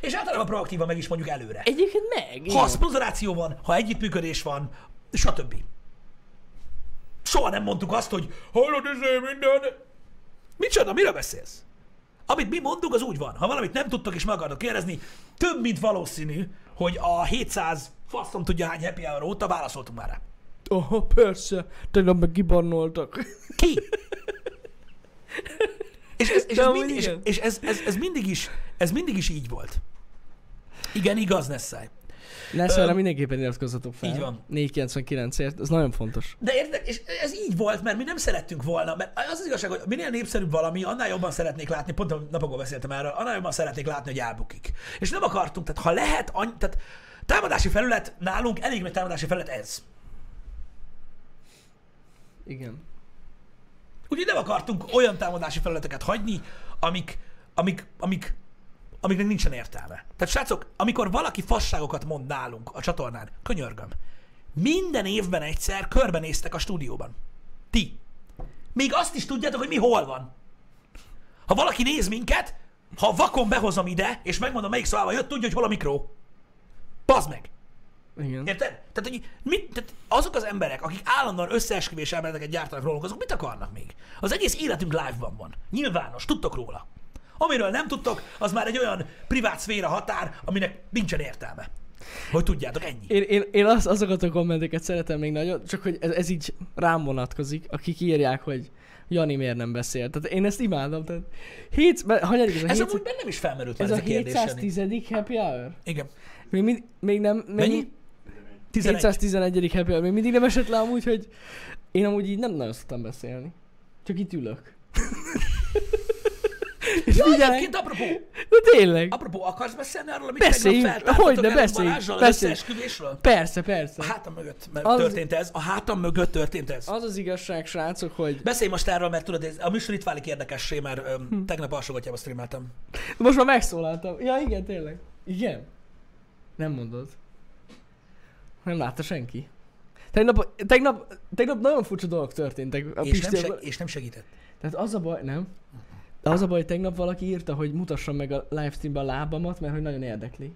És általában proaktívan meg is mondjuk előre. Egyébként meg. Ha szponzoráció van, ha együttműködés van, stb. Soha nem mondtuk azt, hogy hallod, izé minden. Micsoda, miről beszélsz? Amit mi mondunk, az úgy van. Ha valamit nem tudtok és meg akartok kérdezni, több mint valószínű, hogy a 700 faszom tudja hány happy hour óta válaszoltunk már rá. Aha, persze. Tegnap meg kibannoltak. Ki? és ez, és ez, mind, és, és ez, ez, ez, mindig is, ez mindig is így volt. Igen, igaz, Nessai. Lesz erre mindenképpen iratkozzatok fel. így van. 499-ért, ez nagyon fontos. De érted, és ez így volt, mert mi nem szerettünk volna, mert az az igazság, hogy minél népszerűbb valami, annál jobban szeretnék látni, pont a napokon beszéltem erről, annál jobban szeretnék látni, hogy elbukik. És nem akartunk, tehát ha lehet, annyi, tehát támadási felület nálunk, elég nagy támadási felület ez. Igen. Úgyhogy nem akartunk olyan támadási felületeket hagyni, amik, amik, amik, amiknek nincsen értelme. Tehát srácok, amikor valaki fasságokat mond nálunk a csatornán, könyörgöm, minden évben egyszer körbenéztek a stúdióban. Ti. Még azt is tudjátok, hogy mi hol van. Ha valaki néz minket, ha vakon behozom ide, és megmondom, melyik szobában jött, tudja, hogy hol a mikró. Bazd meg! Igen. Érted? Tehát, hogy mit, tehát azok az emberek, akik állandóan összeesküvés elméleteket gyártanak rólunk, azok mit akarnak még? Az egész életünk live-ban van. Nyilvános, tudtok róla. Amiről nem tudtok, az már egy olyan privát szféra határ, aminek nincsen értelme. Hogy tudjátok, ennyi. Én, én, én az, azokat a kommenteket szeretem még nagyon, csak hogy ez, ez így rám vonatkozik, akik írják, hogy Jani miért nem beszél. Tehát én ezt imádom. Tehát hét, hanyadik ez a, Ez 700, amúgy bennem is felmerült ez a ez a. Jani. 710. happy hour? Igen. Még, még nem... Mennyi? Mennyi? 11. 711. happy hour. Még mindig nem esett le amúgy, hogy én amúgy így nem nagyon szoktam beszélni. Csak itt ülök. És Ja, figyelj, egyébként apropó, de tényleg. apropó, akarsz beszélni arról, amit Beszéljünk. tegnap feltártatok Hogyne, beszéljünk. Balázsral, Beszéljünk. összeesküvésről? Persze, persze. A hátam mögött mert Az- történt ez. A hátam mögött történt ez. Az az igazság, srácok, hogy Beszélj most erről, mert tudod, ez, a műsor itt válik érdekessé, mert öm, Hm. tegnap alsógatjába streameltem. most már megszólaltam. Ja, igen, tényleg. Igen? Nem mondod. Nem látta senki. Tegnap, tegnap, tegnap nagyon furcsa dolgok történtek. A És nem, Pistivel. seg- és nem segített. Tehát az a baj, nem? De az a baj, hogy tegnap valaki írta, hogy mutassam meg a livestreamben a lábamat, mert hogy nagyon érdekli.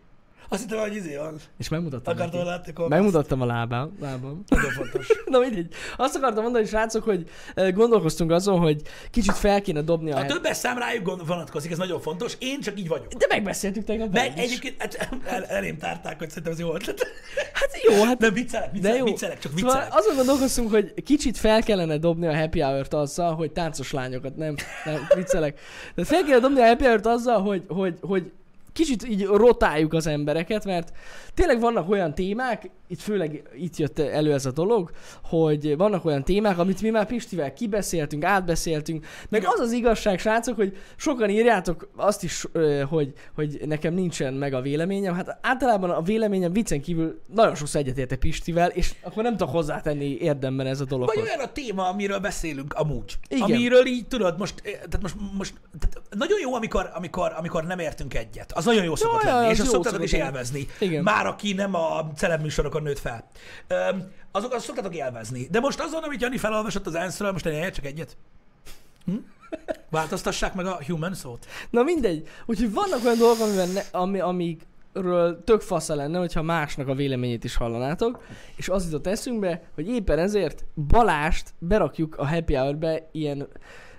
Azt hittem, hogy izé van. És megmutattam Akartam neki. látni, akkor Megmutattam a lábám, lábam. Nagyon fontos. Na mindegy. Azt akartam mondani, srácok, hogy eh, gondolkoztunk azon, hogy kicsit fel kéne dobni a... A többes szám rájuk vonatkozik, ez nagyon fontos. Én csak így vagyok. De megbeszéltük tegnap Meg egyébként hát, el, elém tárták, hogy szerintem ez jó ötlet. Hát jó, hát Nem viccelek, De viccelek, jó. viccelek, csak Szóval viccelek. azon gondolkoztunk, hogy kicsit fel kellene dobni a happy hour-t azzal, hogy táncos lányokat, nem, nem, viccelek. De fel kellene dobni a happy hour-t azzal, hogy, hogy, hogy kicsit így rotáljuk az embereket, mert tényleg vannak olyan témák, itt főleg itt jött elő ez a dolog, hogy vannak olyan témák, amit mi már Pistivel kibeszéltünk, átbeszéltünk, meg az az igazság, srácok, hogy sokan írjátok azt is, hogy, hogy nekem nincsen meg a véleményem. Hát általában a véleményem viccen kívül nagyon sokszor egyetértek Pistivel, és akkor nem tudok hozzátenni érdemben ez a dologhoz. Vagy olyan a téma, amiről beszélünk amúgy. Igen. Amiről így tudod, most, eh, tehát most, most tehát nagyon jó, amikor, amikor, amikor nem értünk egyet. Az nagyon jó szokott ja, lenni, az és azt jó szoktatok is élvezni. Igen. Már aki nem a celeb műsorokon nőtt fel. Öm, azok azt szoktatok élvezni. De most azon, amit Jani felolvasott az ENSZ-ről, most én csak egyet. Hm? Változtassák meg a human szót. Na mindegy. Úgyhogy vannak olyan dolgok, amiben ne, ami, amikről tök fasza lenne, hogyha másnak a véleményét is hallanátok, és az jutott eszünkbe, hogy éppen ezért Balást berakjuk a happy hour-be ilyen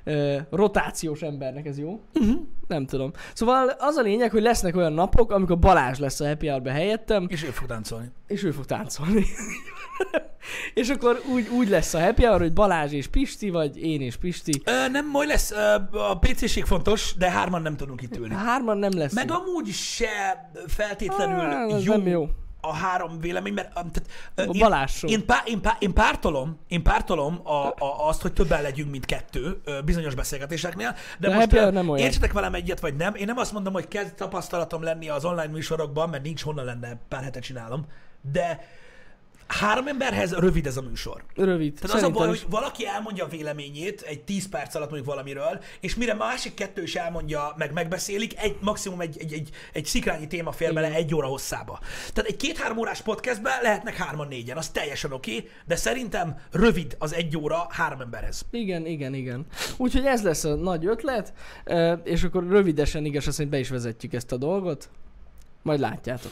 ö, rotációs embernek, ez jó? Uh-huh. Nem tudom. Szóval az a lényeg, hogy lesznek olyan napok, amikor Balázs lesz a happy hour helyettem, És ő fog táncolni. és ő fog táncolni. és akkor úgy, úgy lesz a happy hour, hogy Balázs és Pisti, vagy én és Pisti. Ö, nem, majd lesz, ö, a PC-ség fontos, de hárman nem tudunk itt ülni. Hárman nem lesz. Meg amúgy se feltétlenül ez jó, nem jó. A három vélemény, mert um, tehát, A én, Balázs show. én, pá, én, pá, én, pártolom, én pártolom a, a, azt, hogy többen legyünk, mint kettő bizonyos beszélgetéseknél, de, De most hour nem olyan. értsetek velem egyet, vagy nem. Én nem azt mondom, hogy kezd tapasztalatom lenni az online műsorokban, mert nincs honnan lenne, pár hete csinálom, de három emberhez rövid ez a műsor. Rövid. Tehát az a baj, hogy valaki elmondja a véleményét egy 10 perc alatt mondjuk valamiről, és mire másik kettő is elmondja, meg megbeszélik, egy, maximum egy, egy, egy, egy szikrányi téma fér bele egy óra hosszába. Tehát egy két-három órás podcastben lehetnek hárman négyen, az teljesen oké, okay, de szerintem rövid az egy óra három emberhez. Igen, igen, igen. Úgyhogy ez lesz a nagy ötlet, és akkor rövidesen igaz, azt mondja, be is vezetjük ezt a dolgot. Majd látjátok.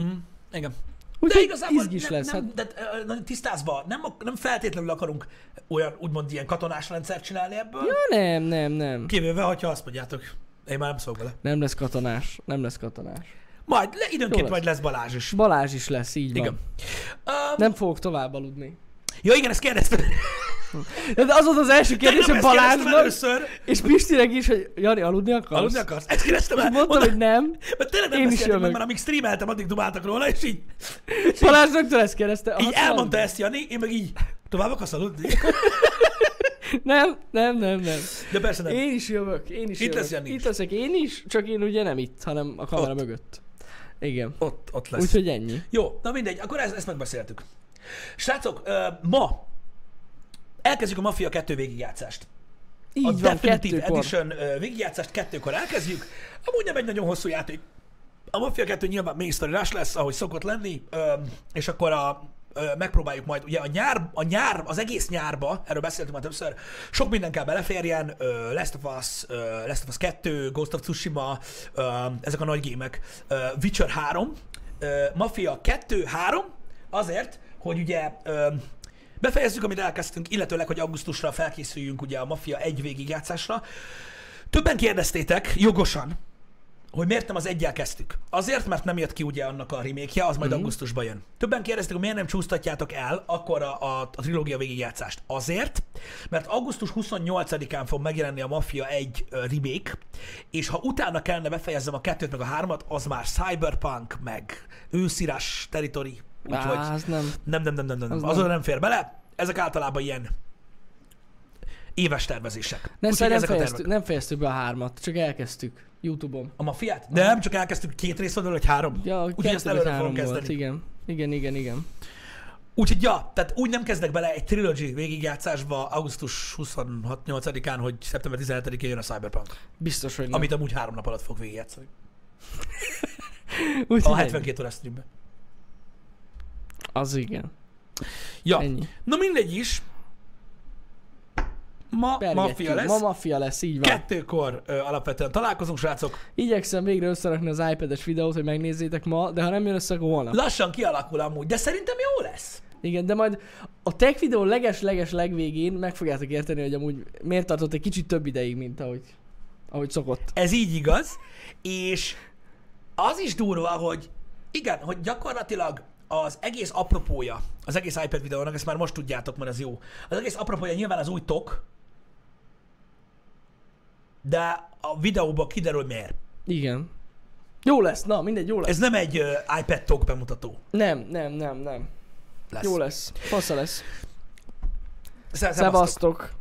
Mm, igen. Úgyhogy izgis nem, lesz. Nem, hát, de tisztázva, nem, nem feltétlenül akarunk olyan úgymond ilyen katonás rendszert csinálni ebből, ja. nem, nem, nem. kivéve, hogyha azt mondjátok. Én már nem szólok vele. Nem lesz katonás. Nem lesz katonás. Majd, le, időnként lesz. majd lesz Balázs is. Balázs is lesz, így van. Igen. Um, Nem fogok tovább aludni. Ja igen, ezt kérdeztem. De az volt az első kérdés, hogy Balázsnak, először. és Pistinek is, hogy Jani, aludni akarsz? Aludni akarsz? Ezt kérdeztem el. Mondta, Mondta, hogy nem. mert tényleg nem Én is meg, mert amíg streameltem, addig dumáltak róla, és így, Balázs rögtön ezt kérdezte. így Azt elmondta mondta. ezt Jani, én meg így, tovább akarsz aludni? Nem, nem, nem, nem. De persze nem. Én is jövök, én is Itt jövök. lesz. Itt leszek én is, csak én ugye nem itt, hanem a kamera Ott. mögött. Igen. Ott, ott lesz. Úgyhogy ennyi. Jó, na mindegy, akkor ezt, ezt megbeszéltük. Srácok, ma elkezdjük a Mafia 2 végigjátszást. a Így van, Definitive kettőkor. Edition végigjátszást kettőkor elkezdjük. Amúgy nem egy nagyon hosszú játék. A Mafia 2 nyilván main story lesz, ahogy szokott lenni, és akkor a, megpróbáljuk majd, ugye a nyár, a nyár, az egész nyárba, erről beszéltünk már többször, sok minden kell beleférjen, ö, Last of Us, ö, Last of Us 2, Ghost of Tsushima, ö, ezek a nagy gémek, ö, Witcher 3, ö, Mafia 2, 3, azért, hogy ugye ö, befejezzük, amit elkezdtünk, illetőleg, hogy augusztusra felkészüljünk ugye a Mafia 1 végigjátszásra. Többen kérdeztétek, jogosan, hogy miért nem az egyel kezdtük. Azért, mert nem jött ki ugye annak a remake az majd mm-hmm. augusztusban jön. Többen kérdezték, hogy miért nem csúsztatjátok el akkor a, a, a trilógia végigjátszást. Azért, mert augusztus 28-án fog megjelenni a Mafia 1 ö, remake, és ha utána kellene befejezzem a kettőt meg a hármat, az már Cyberpunk, meg őszírás territory. Úgyhogy Á, az nem. nem, nem, nem, nem, nem. Az Az nem. nem fér bele. Ezek általában ilyen éves tervezések. Nem, szóval nem, fejeztük, nem fejeztük be a hármat, csak elkezdtük. Youtube-on. A mafiát? De nem, csak elkezdtük két rész van, vagy három. Ja, Úgyhogy ezt előre fogom kezdeni. igen. Igen, igen, igen. Úgyhogy ja, tehát úgy nem kezdek bele egy trilogy végigjátszásba augusztus 26-8-án, hogy szeptember 17-én jön a Cyberpunk. Biztos, hogy nem. Amit amúgy három nap alatt fog végigjátszani. Úgyhogy A ennyi. 72 órás streamben. Az igen. Ja, Ennyi. na mindegy is. Ma Pergetjük. maffia lesz. Ma maffia lesz, így van. Kettőkor ö, alapvetően találkozunk, srácok. Igyekszem végre összerakni az iPad-es videót, hogy megnézzétek ma, de ha nem jön össze, akkor holnap. Lassan kialakul amúgy, de szerintem jó lesz. Igen, de majd a tech videó leges-leges legvégén meg fogjátok érteni, hogy amúgy miért tartott egy kicsit több ideig, mint ahogy, ahogy szokott. Ez így igaz, és az is durva, hogy igen, hogy gyakorlatilag az egész apropója, az egész iPad videónak, ezt már most tudjátok, mert az jó. Az egész apropója nyilván az új tok, de a videóban kiderül miért. Igen. Jó lesz, na mindegy, jó lesz. Ez nem egy uh, iPad tok bemutató. Nem, nem, nem, nem. Lesz. Jó lesz. Fasza lesz. Szevasztok.